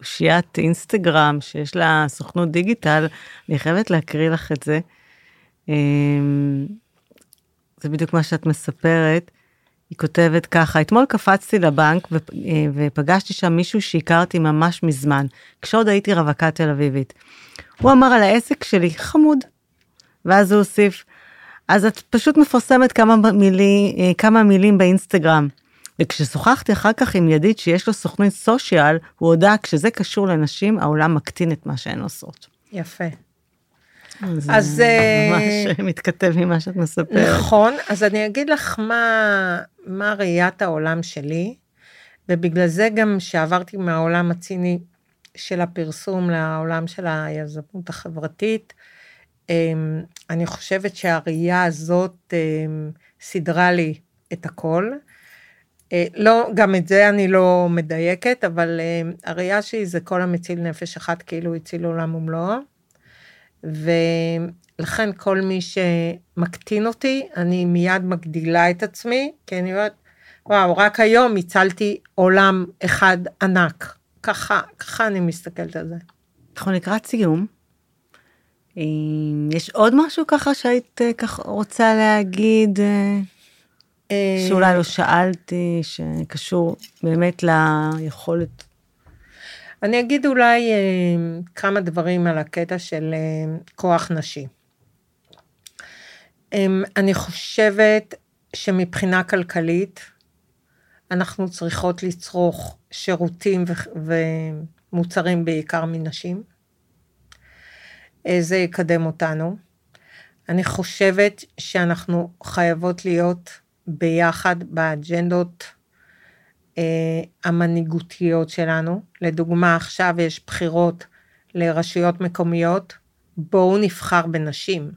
אושיית אינסטגרם שיש לה סוכנות דיגיטל, אני חייבת להקריא לך את זה. זה בדיוק מה שאת מספרת. היא כותבת ככה, אתמול קפצתי לבנק אה, ופגשתי שם מישהו שהכרתי ממש מזמן, כשעוד הייתי רווקה תל אביבית. הוא אמר על העסק שלי, חמוד. ואז הוא הוסיף, אז את פשוט מפרסמת כמה, מילי, אה, כמה מילים באינסטגרם. וכששוחחתי אחר כך עם ידיד שיש לו סוכנית סושיאל, הוא הודה, כשזה קשור לנשים, העולם מקטין את מה שהן עושות. יפה. אז, זה אה, ממש מתכתב עם מה שאת מספרת. נכון, אז אני אגיד לך מה, מה ראיית העולם שלי, ובגלל זה גם שעברתי מהעולם הציני של הפרסום לעולם של היזמות החברתית, אמ, אני חושבת שהראייה הזאת אמ, סידרה לי את הכל. אה, לא, גם את זה אני לא מדייקת, אבל אמ, הראייה שלי זה כל המציל נפש אחת כאילו הציל עולם ומלואו. ולכן כל מי שמקטין אותי, אני מיד מגדילה את עצמי, כי אני אומרת, וואו, רק היום הצלתי עולם אחד ענק. ככה, ככה אני מסתכלת על זה. אנחנו לקראת סיום. יש עוד משהו ככה שהיית אה, ככה רוצה להגיד, אה, אה, שאולי לא שאלתי, שקשור באמת ליכולת אני אגיד אולי אה, כמה דברים על הקטע של אה, כוח נשי. אה, אני חושבת שמבחינה כלכלית, אנחנו צריכות לצרוך שירותים ומוצרים בעיקר מנשים. זה יקדם אותנו. אני חושבת שאנחנו חייבות להיות ביחד באג'נדות אה, המנהיגותיות שלנו. לדוגמה, עכשיו יש בחירות לרשויות מקומיות, בואו נבחר בנשים.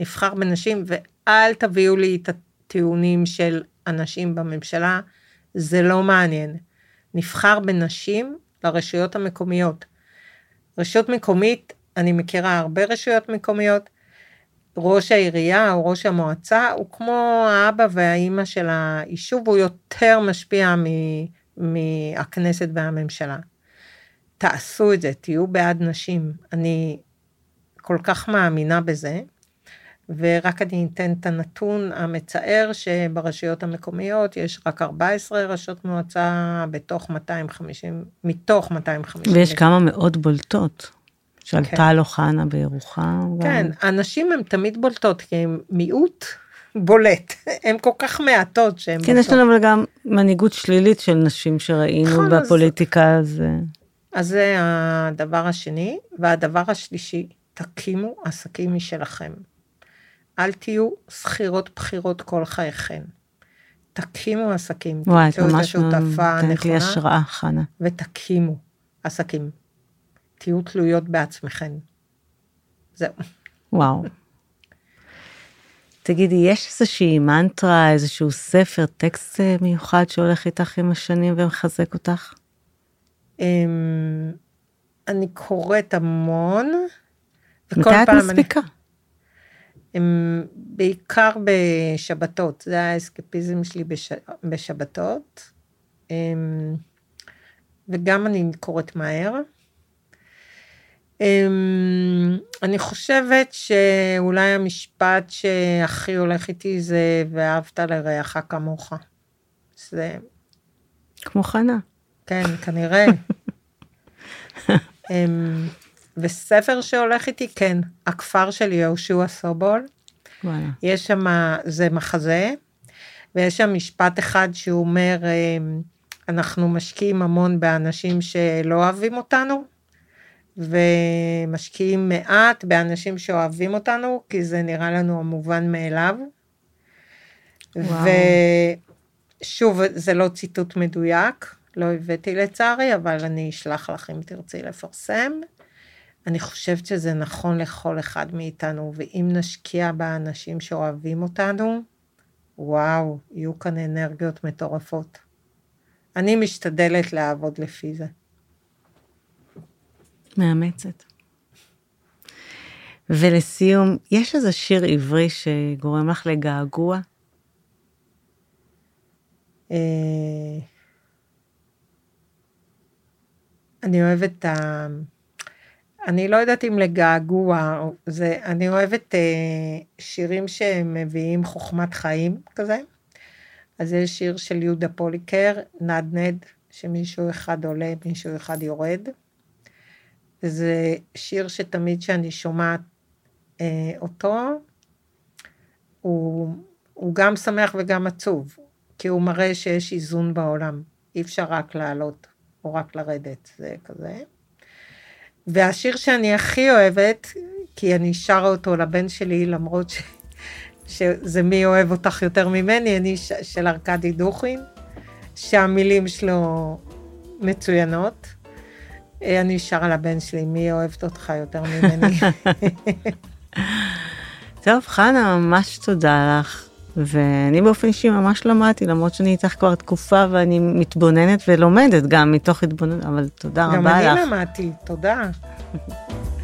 נבחר בנשים, ואל תביאו לי את הטיעונים של אנשים בממשלה, זה לא מעניין. נבחר בנשים לרשויות המקומיות. רשות מקומית, אני מכירה הרבה רשויות מקומיות, ראש העירייה או ראש המועצה הוא כמו האבא והאימא של היישוב, הוא יותר משפיע מהכנסת והממשלה. תעשו את זה, תהיו בעד נשים. אני כל כך מאמינה בזה. ורק אני אתן את הנתון המצער שברשויות המקומיות יש רק 14 ראשות מועצה בתוך 250, מתוך 250. ויש כמה מאוד בולטות. שעלתה כן. אוחנה בירוחם. כן, גם... הנשים הן תמיד בולטות, כי הן מיעוט בולט, הן כל כך מעטות שהן כן, בולטות. יש לנו אבל גם מנהיגות שלילית של נשים שראינו נכון, בפוליטיקה, אז... אז זה הדבר השני, והדבר השלישי, תקימו עסקים משלכם. אל תהיו שכירות בכירות כל חייכם. תקימו עסקים. וואי, את ממש נותנת לי השראה, חנה. ותקימו עסקים. תהיו תלויות בעצמכם. זהו. וואו. תגידי, יש איזושהי מנטרה, איזשהו ספר, טקסט אה, מיוחד שהולך איתך עם השנים ומחזק אותך? אמ, אני קוראת המון. מתי את מספיקה? אני... הם בעיקר בשבתות, זה האסקפיזם שלי בש... בשבתות. הם... וגם אני קוראת מהר. הם... אני חושבת שאולי המשפט שהכי הולך איתי זה ואהבת לרעך כמוך. זה... כמו חנה. כן, כנראה. הם... וספר שהולך איתי, כן, הכפר של יהושע סובול. וואלה. יש שם, זה מחזה, ויש שם משפט אחד שהוא אומר, אמ, אנחנו משקיעים המון באנשים שלא אוהבים אותנו, ומשקיעים מעט באנשים שאוהבים אותנו, כי זה נראה לנו המובן מאליו. וואו. ושוב, זה לא ציטוט מדויק, לא הבאתי לצערי, אבל אני אשלח לך אם תרצי לפרסם. אני חושבת שזה נכון לכל אחד מאיתנו, ואם נשקיע באנשים שאוהבים אותנו, וואו, יהיו כאן אנרגיות מטורפות. אני משתדלת לעבוד לפי זה. מאמצת. ולסיום, יש איזה שיר עברי שגורם לך לגעגוע? אה, אני אוהבת ה... אני לא יודעת אם לגעגוע, זה, אני אוהבת אה, שירים שמביאים חוכמת חיים כזה. אז יש שיר של יהודה פוליקר, נדנד, שמישהו אחד עולה, מישהו אחד יורד. זה שיר שתמיד כשאני שומעת אה, אותו, הוא, הוא גם שמח וגם עצוב, כי הוא מראה שיש איזון בעולם. אי אפשר רק לעלות או רק לרדת, זה כזה. והשיר שאני הכי אוהבת, כי אני שרה אותו לבן שלי, למרות ש... שזה מי אוהב אותך יותר ממני, אני ש... של ארכדי דוכין, שהמילים שלו מצוינות. אני שרה לבן שלי, מי אוהבת אותך יותר ממני. טוב, חנה, ממש תודה לך. ואני באופן אישי ממש למדתי, למרות שאני איתך כבר תקופה ואני מתבוננת ולומדת גם מתוך התבוננות, אבל תודה רבה לך. גם אני למדתי, תודה.